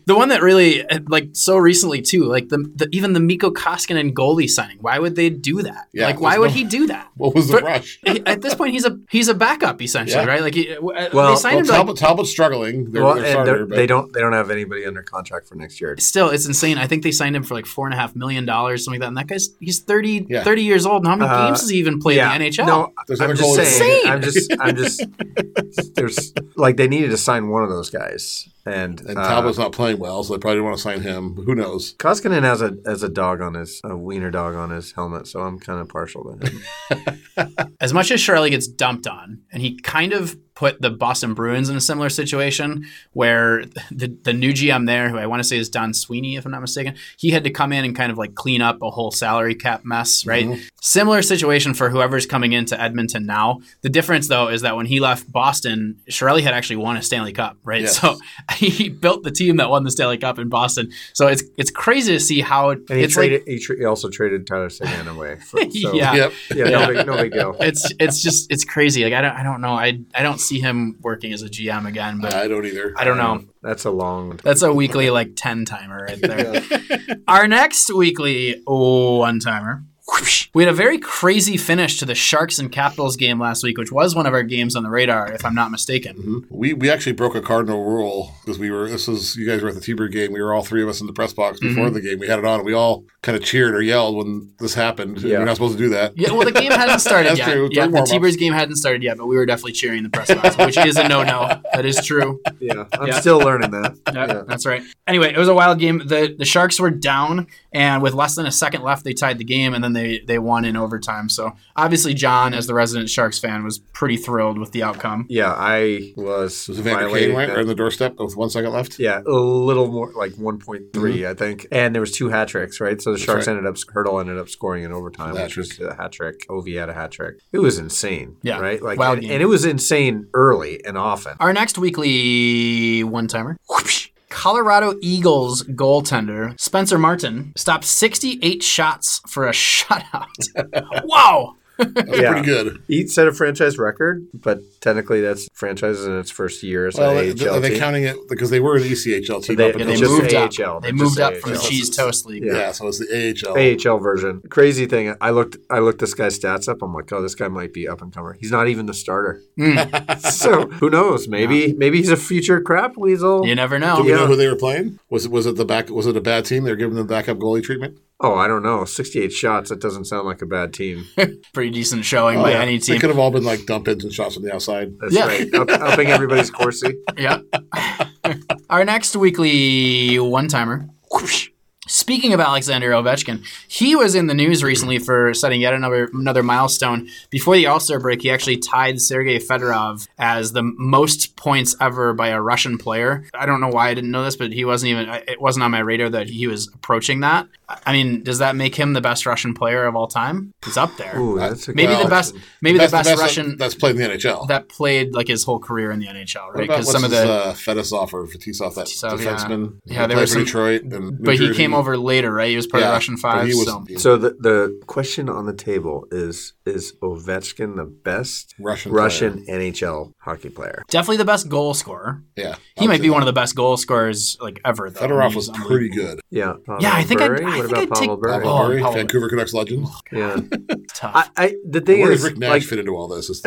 The one that really uh, like so recently too, like the, the even the Mikko Koskinen goalie signing. Why would they do that? Yeah, like why there's would he do that? What was the For- rush? At this point, he's a he's a backup essentially, Yeah. right? Like he, well, Well- they signed Well, him to, like, Talbot, Talbot's struggling. They're, well, they're starter, they're- but they don't they don't have anybody under contract for next year. Still it's insane. I think they signed him for like four and a half million dollars, something like that. And that guy's he's 30, Yeah. 30 years old. And how many Uh, games has he even played in the NHL? No, There's I'm just saying. Insane. I'm just, I'm just. There's like they needed to sign one of those guys, and And uh, Talbot's not playing well, so they probably didn't want to sign him. Who knows? Koskinen has a has a dog on his a wiener dog on his helmet, so I'm kind of partial to him. as much as Charlie gets dumped on, and he kind of put the Boston Bruins in a similar situation where the the new GM there, who I want to say is Don Sweeney, if I'm not mistaken, he had to come in and kind of like clean up a whole salary cap mess, right? Mm-hmm. Similar situation for whoever's coming into Edmonton now. The difference though is that when he left Boston, Chiarelli had actually won a Stanley Cup, right? Yes. So he built the team that won the Stanley Cup in Boston. So it's it's crazy to see how And he it's like traded. he, tra- he also traded Tyler Seguin away. For, so, Yeah. Yep. yeah, no big, no big deal. it's it's just it's crazy. Like I don't I don't know. I I don't see him working as a GM again, but I don't either. I don't know. Um, that's a long. That's a weekly like ten timer right there. Our next weekly one timer We had a very crazy finish to the Sharks and Capitals game last week, which was one of our games on the radar, if I'm not mistaken. We we actually broke a cardinal rule because we were this was you guys were at the T-Bird game. We were all three of us in the press box before Mm-hmm. the game. We had it on. and We all kind of cheered or yelled when this happened. Yeah. You're not supposed to do that. Yeah, well, the game hadn't started That's yet. true. Yeah, the warm-ups. T-Birds game hadn't started yet, but we were definitely cheering the press box, which is a no-no. That is true. Yeah, I'm Yeah. still learning that. Yeah, that's right. Anyway, it was a wild game. The the Sharks were down, and with less than a second left, they tied the game, and then they they won in overtime. So obviously, John, as the resident Sharks fan, was pretty thrilled with the outcome. Yeah, I was Was it violating Kane right, that. Uh, right on the doorstep with one second left? Yeah, a little more like 1.3, mm-hmm. I think. And there was two hat tricks, right? So the Sharks right. ended up Hertl ended up scoring in overtime, Hat which was a hat trick. Ovi had a hat trick. It was insane. Yeah, right. Like, wild and, game. and it was insane early and often. Our next weekly one timer. Colorado Eagles goaltender Spencer Martin stopped 68 shots for a shutout. wow. That was Yeah. pretty good. He set a franchise record, but technically that's franchise in its first year as Well, an AHL are they team. counting it because they were an ECHL team they- up Yeah, until they just moved up. AHL. They moved up from the Cheese Toast League. Yeah. yeah. so it's the AHL. AHL version. Crazy thing. I looked. I looked this guy's stats up. I'm like, oh, this guy might be up and comer. He's not even the starter. Hmm. so who knows? Maybe maybe he's a future crap weasel. You never Do know. we Yeah. know who they were playing? Was it was it the back? Was it a bad team? They're giving them backup goalie treatment. Oh, I don't know. 68 shots. That doesn't sound like a bad team. Pretty decent showing by oh, any They team. could have all been like dump ins and shots from the outside. That's Yeah. right. Up, upping everybody's Corsi. Yeah. Our next weekly one timer. Speaking of Alexander Ovechkin, he was in the news recently for setting yet another another milestone. Before the All Star break, he actually tied Sergei Fedorov as the most points ever by a Russian player. I don't know why I didn't know this, but he wasn't even. It wasn't on my radar that he was approaching that. I mean, does that make him the best Russian player of all time? He's up there. Ooh, that's a maybe well, the best. Maybe the That's best, Russian that's played in the NHL. that played like his whole career in the NHL, right? Because some of the uh, Fetisov or Fetisov, that Fetisov, defenseman. Yeah, there played were some- Detroit, but he came over later, right? He was part of Yeah, Russian Five. he was- so So the the question on the table is is Ovechkin the best Russian Russian NHL hockey player? definitely the best goal scorer. Yeah, He might be one of the best goal scorers like ever. Though. Fedorov He's was pretty good. Yeah. Pavel Yeah, I think I'd- Bure? I What think about I'd Pavel take- Bure? Pavel Oh, Bure, Pavel- Vancouver Canucks legend. Yeah. Tough. I, I the thing Where does Rick Nash like fit into all this? Is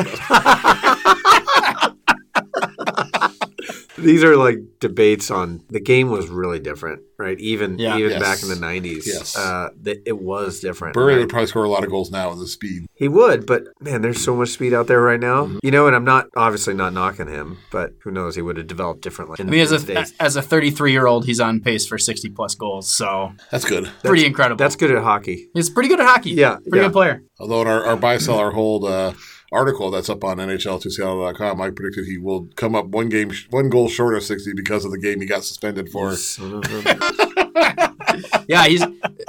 these are like debates on the game was really different, right? Even Yeah. even Yes. back in the nineties, Yes. uh, th- it was different. Bure right? would probably score a lot of goals now with his speed. He would, but man, there's so much speed out there right now. Mm-hmm. You know, and I'm not obviously not knocking him, but who knows? He would have developed differently. In, I mean, as in a today's- as a 33 year old, he's on pace for 60 plus goals. So That's good. pretty incredible. that's good at hockey. He's pretty good at hockey. Yeah, pretty yeah. good player. Although in our, our buy sell our hold uh, article that's up on NHL2Seattle.com, I predicted he will come up one game, one goal short of 60 because of the game he got suspended for. Yeah, he's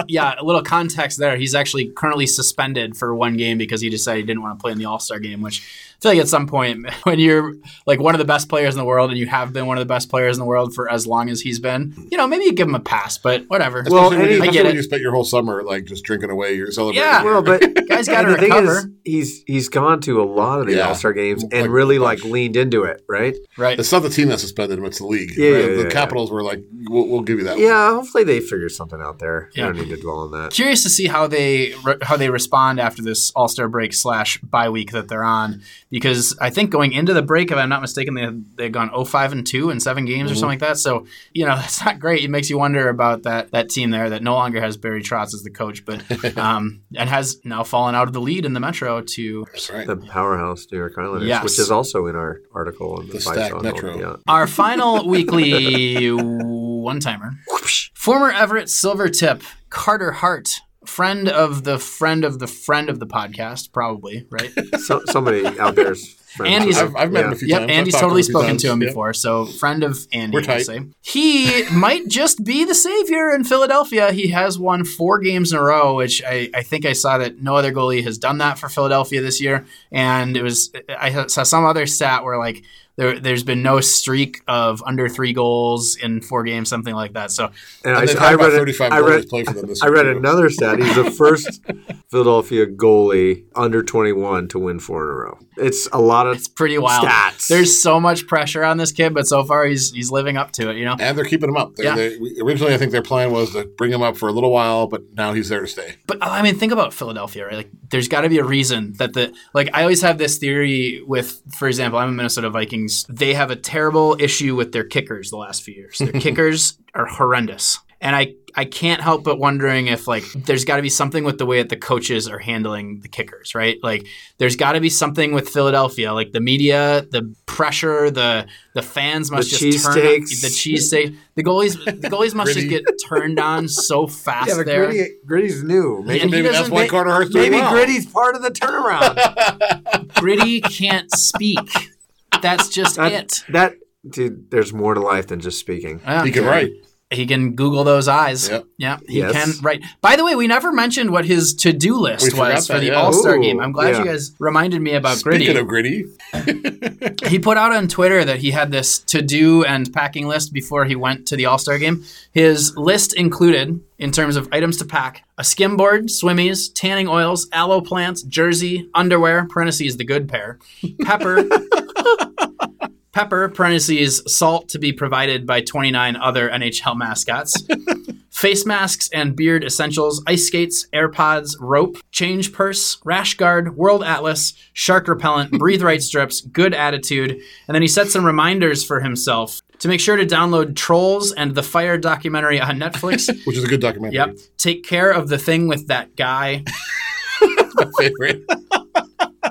yeah. A little context there. He's actually currently suspended for one game because he decided he didn't want to play in the All Star game. Which feel like at some point, when you're like one of the best players in the world and you have been one of the best players in the world for as long as he's been, you know, maybe you give him a pass. But whatever. Well, Especially when, you, I get when it. you spent your whole summer like just drinking away, you're celebrating. Yeah. well, but Guys got to the thing recover. is, he's he's gone to a lot of the Yeah. All Star games and Like, really like leaned into it, right? right. It's not the team that suspended him; it's the league. Yeah, Right? yeah, the yeah, Capitals were like, "We'll, we'll give you that." one. Yeah, hopefully they figure something out there. Yeah. I don't need to dwell on that. Curious to see how they re- how they respond after this All Star break slash bye week that they're on, because I think going into the break, if I'm not mistaken, they had, they had gone 05 and two in seven games or something like that. So you know that's not great. It makes you wonder about that that team there that no longer has Barry Trotz as the coach, but um, and has now fallen out of the lead in the Metro to right. The powerhouse New York Islanders, Yes. which is also in our article on the, The Stack Metro. Yeah. our final weekly one timer. Former Everett Silvertip Carter Hart. Friend of the friend of the friend of the podcast, probably, right? So, somebody out there's friends Andy's- I've, I've met Yeah. him a few Yep, times. I've Andy's totally him a few spoken times. to him Yep. before. So, friend of Andy, We're I'll tight. say. He might just be the savior in Philadelphia. He has won four games in a row, which I, I think I saw that no other goalie has done that for Philadelphia this year. And it was I saw some other stat where like There, there's been no streak of under three goals in four games, something like that. So And, And I, I read, 35 I goalies read, for them this I read another stat. He's the first Philadelphia goalie under 21 to win four in a row. It's a lot of it's pretty wild. Stats. There's so much pressure on this kid, but so far he's he's living up to it. You know. And they're keeping him up. They, Yeah. they, originally, I think their plan was to bring him up for a little while, but now he's there to stay. But I mean, think about Philadelphia, right? Like, there's got to be a reason that the like. I always have this theory with, for example, I'm a Minnesota They have a terrible issue with their kickers the last few years. Their kickers are horrendous, and I I can't help but wondering if like there's got to be something with the way that the coaches are handling the kickers, right? Like, there's got to be something with Philadelphia, like the media, the pressure, the the fans must The just turn cheesesteaks. the cheesesteak. The goalies, the goalies must just get turned on so fast yeah, but there. Gritty, Gritty's new. Maybe, And Maybe that's why Carter maybe well. Gritty's part of the turnaround. Gritty can't speak. That's just that, it. that dude, there's more to life than just speaking. Yeah. He can write. He can Google those eyes. Yep. Yeah, he Yes. can write. By the way, we never mentioned what his to-do list We was for that, the yeah. All Star game. I'm glad yeah. you guys reminded me about Speaking Gritty. of gritty, he put out on Twitter that he had this to-do and packing list before he went to the All Star game. His list included, in terms of items to pack, a skimboard, swimmies, tanning oils, aloe plants, jersey, underwear (parentheses the good pair), pepper. Pepper, parentheses, salt to be provided by 29 other NHL mascots. Face masks and beard essentials, ice skates, AirPods, rope, change purse, rash guard, world atlas, shark repellent, breathe right strips, good attitude. And then he set some reminders for himself to make sure to download Trolls and the Fyre documentary on Netflix. which is a good documentary. yep. Take care of the thing with that guy. My favorite.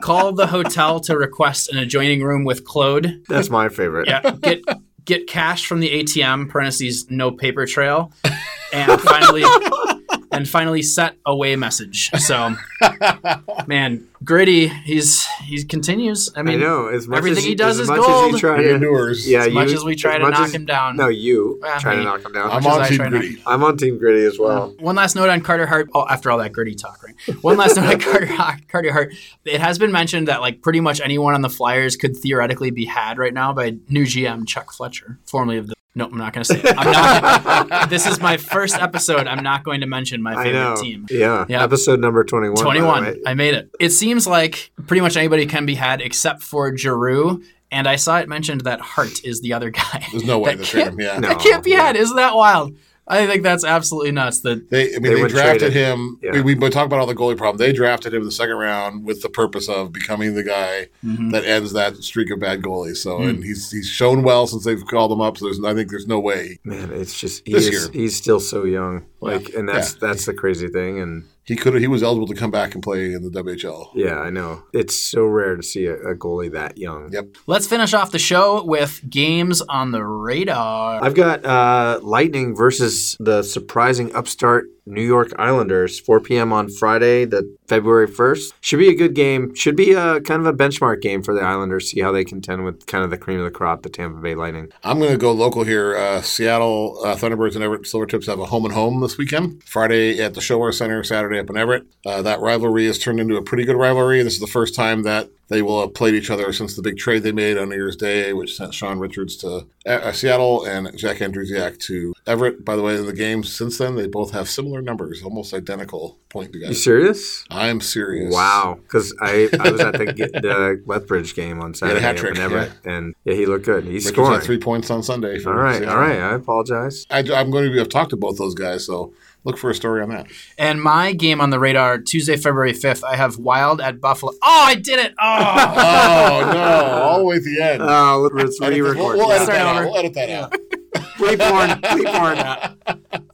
Call the hotel to request an adjoining room with Claude. That's my favorite. Yeah, get get cash from the ATM. Parentheses no paper trail, and finally, and finally set away message. So, man, gritty. He's he continues. I I mean, know. As much everything as he does as is much As gold. you try He to, endures. yeah, as much you- as we try as to knock as- him down. No, you Well, try me. to knock him down. I'm on Team Gritty. I'm on Team Gritty as well. One last note on Carter Hart. Oh, after all that gritty talk, right? One last note on Carter Hart. Carter Hart. It has been mentioned that like pretty much anyone on the Flyers could theoretically be had right now by new GM Chuck Fletcher, formerly of the. No, I'm not going to say it. I'm not. this is my first episode. I'm not going to mention my I favorite know. team. Yeah. Yeah. Episode number 21. by the 21. I made it. It seems like pretty much anybody can be had except for Giroux. And I saw it mentioned that Hart is the other guy. There's no way that to trade can't- him. Yeah. No. That can't be yeah. had. Isn't that wild? I think that's absolutely nuts. That They, I mean, They they, drafted trade him. Yeah. We, we've been about all the goalie problem. They drafted him in the second round with the purpose of becoming the guy Mm-hmm. that ends that streak of bad goalies. So, Hmm. and he's he's shown well since they've called him up. So, there's, I think there's no way Man, it's just This he's year. he's still so young. Like, and that's Yeah. that's the crazy thing. And he could. He was eligible to come back and play in the WHL. yeah, I know it's so rare to see a, a goalie that young. Yep. let's finish off the show with games on the radar. I've got uh, Lightning versus the surprising upstart New York Islanders, 4 p.m. on Friday, the February 1st. Should be a good game. Should be a kind of a benchmark game for the Islanders. See how they contend with kind of the cream of the crop, the Tampa Bay Lightning. I'm going to go local here. Uh, Seattle uh, Thunderbirds and Everett Silvertips have a home and home this weekend. Friday at the ShoWare Center, Saturday up in Everett. Uh, that rivalry has turned into a pretty good rivalry. This is the first time that they will have played each other since the big trade they made on New Year's Day, which sent Sean Richards to uh, Seattle and Zack Andrusiak to Everett. By the way, in the games since then, they both have similar numbers, almost identical point You together. serious? I'm serious. Wow, because I, I was at the, the Lethbridge game on Saturday up trick, in Everett, and yeah, he looked good. He's scoring. had three points on Sunday. All right, Seattle. all right. I apologize. I, I'm going to be, I've talked to both those guys, so look for a story on that. And my game on the radar, Tuesday, February 5th, I have Wild at Buffalo. Oh, I did it. Oh. Oh no! All the way at the end. Uh, let's re-record. We'll, we'll edit that out. We'll edit that out. Play porn. Play porn.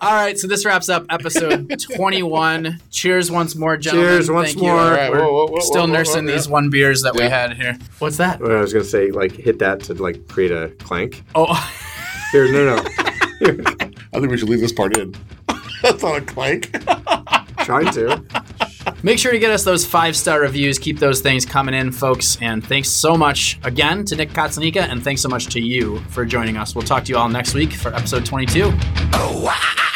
All right, so this wraps up episode 21. Cheers once more, gentlemen. Cheers once Thank more. All right, We're whoa, whoa, whoa, still whoa, whoa, nursing whoa, these yeah. one beers that we had here. What's that? Well, I was gonna say, like, hit that to like create a clank. Oh, Here, no, no. I think we should leave this part in. That's not a clank. Trying to. make sure to get us those five star reviews. Keep those things coming in, folks. And thanks so much again to Nick Cotsonika, and thanks so much to you for joining us. We'll talk to you all next week for episode 22. Oh, wow.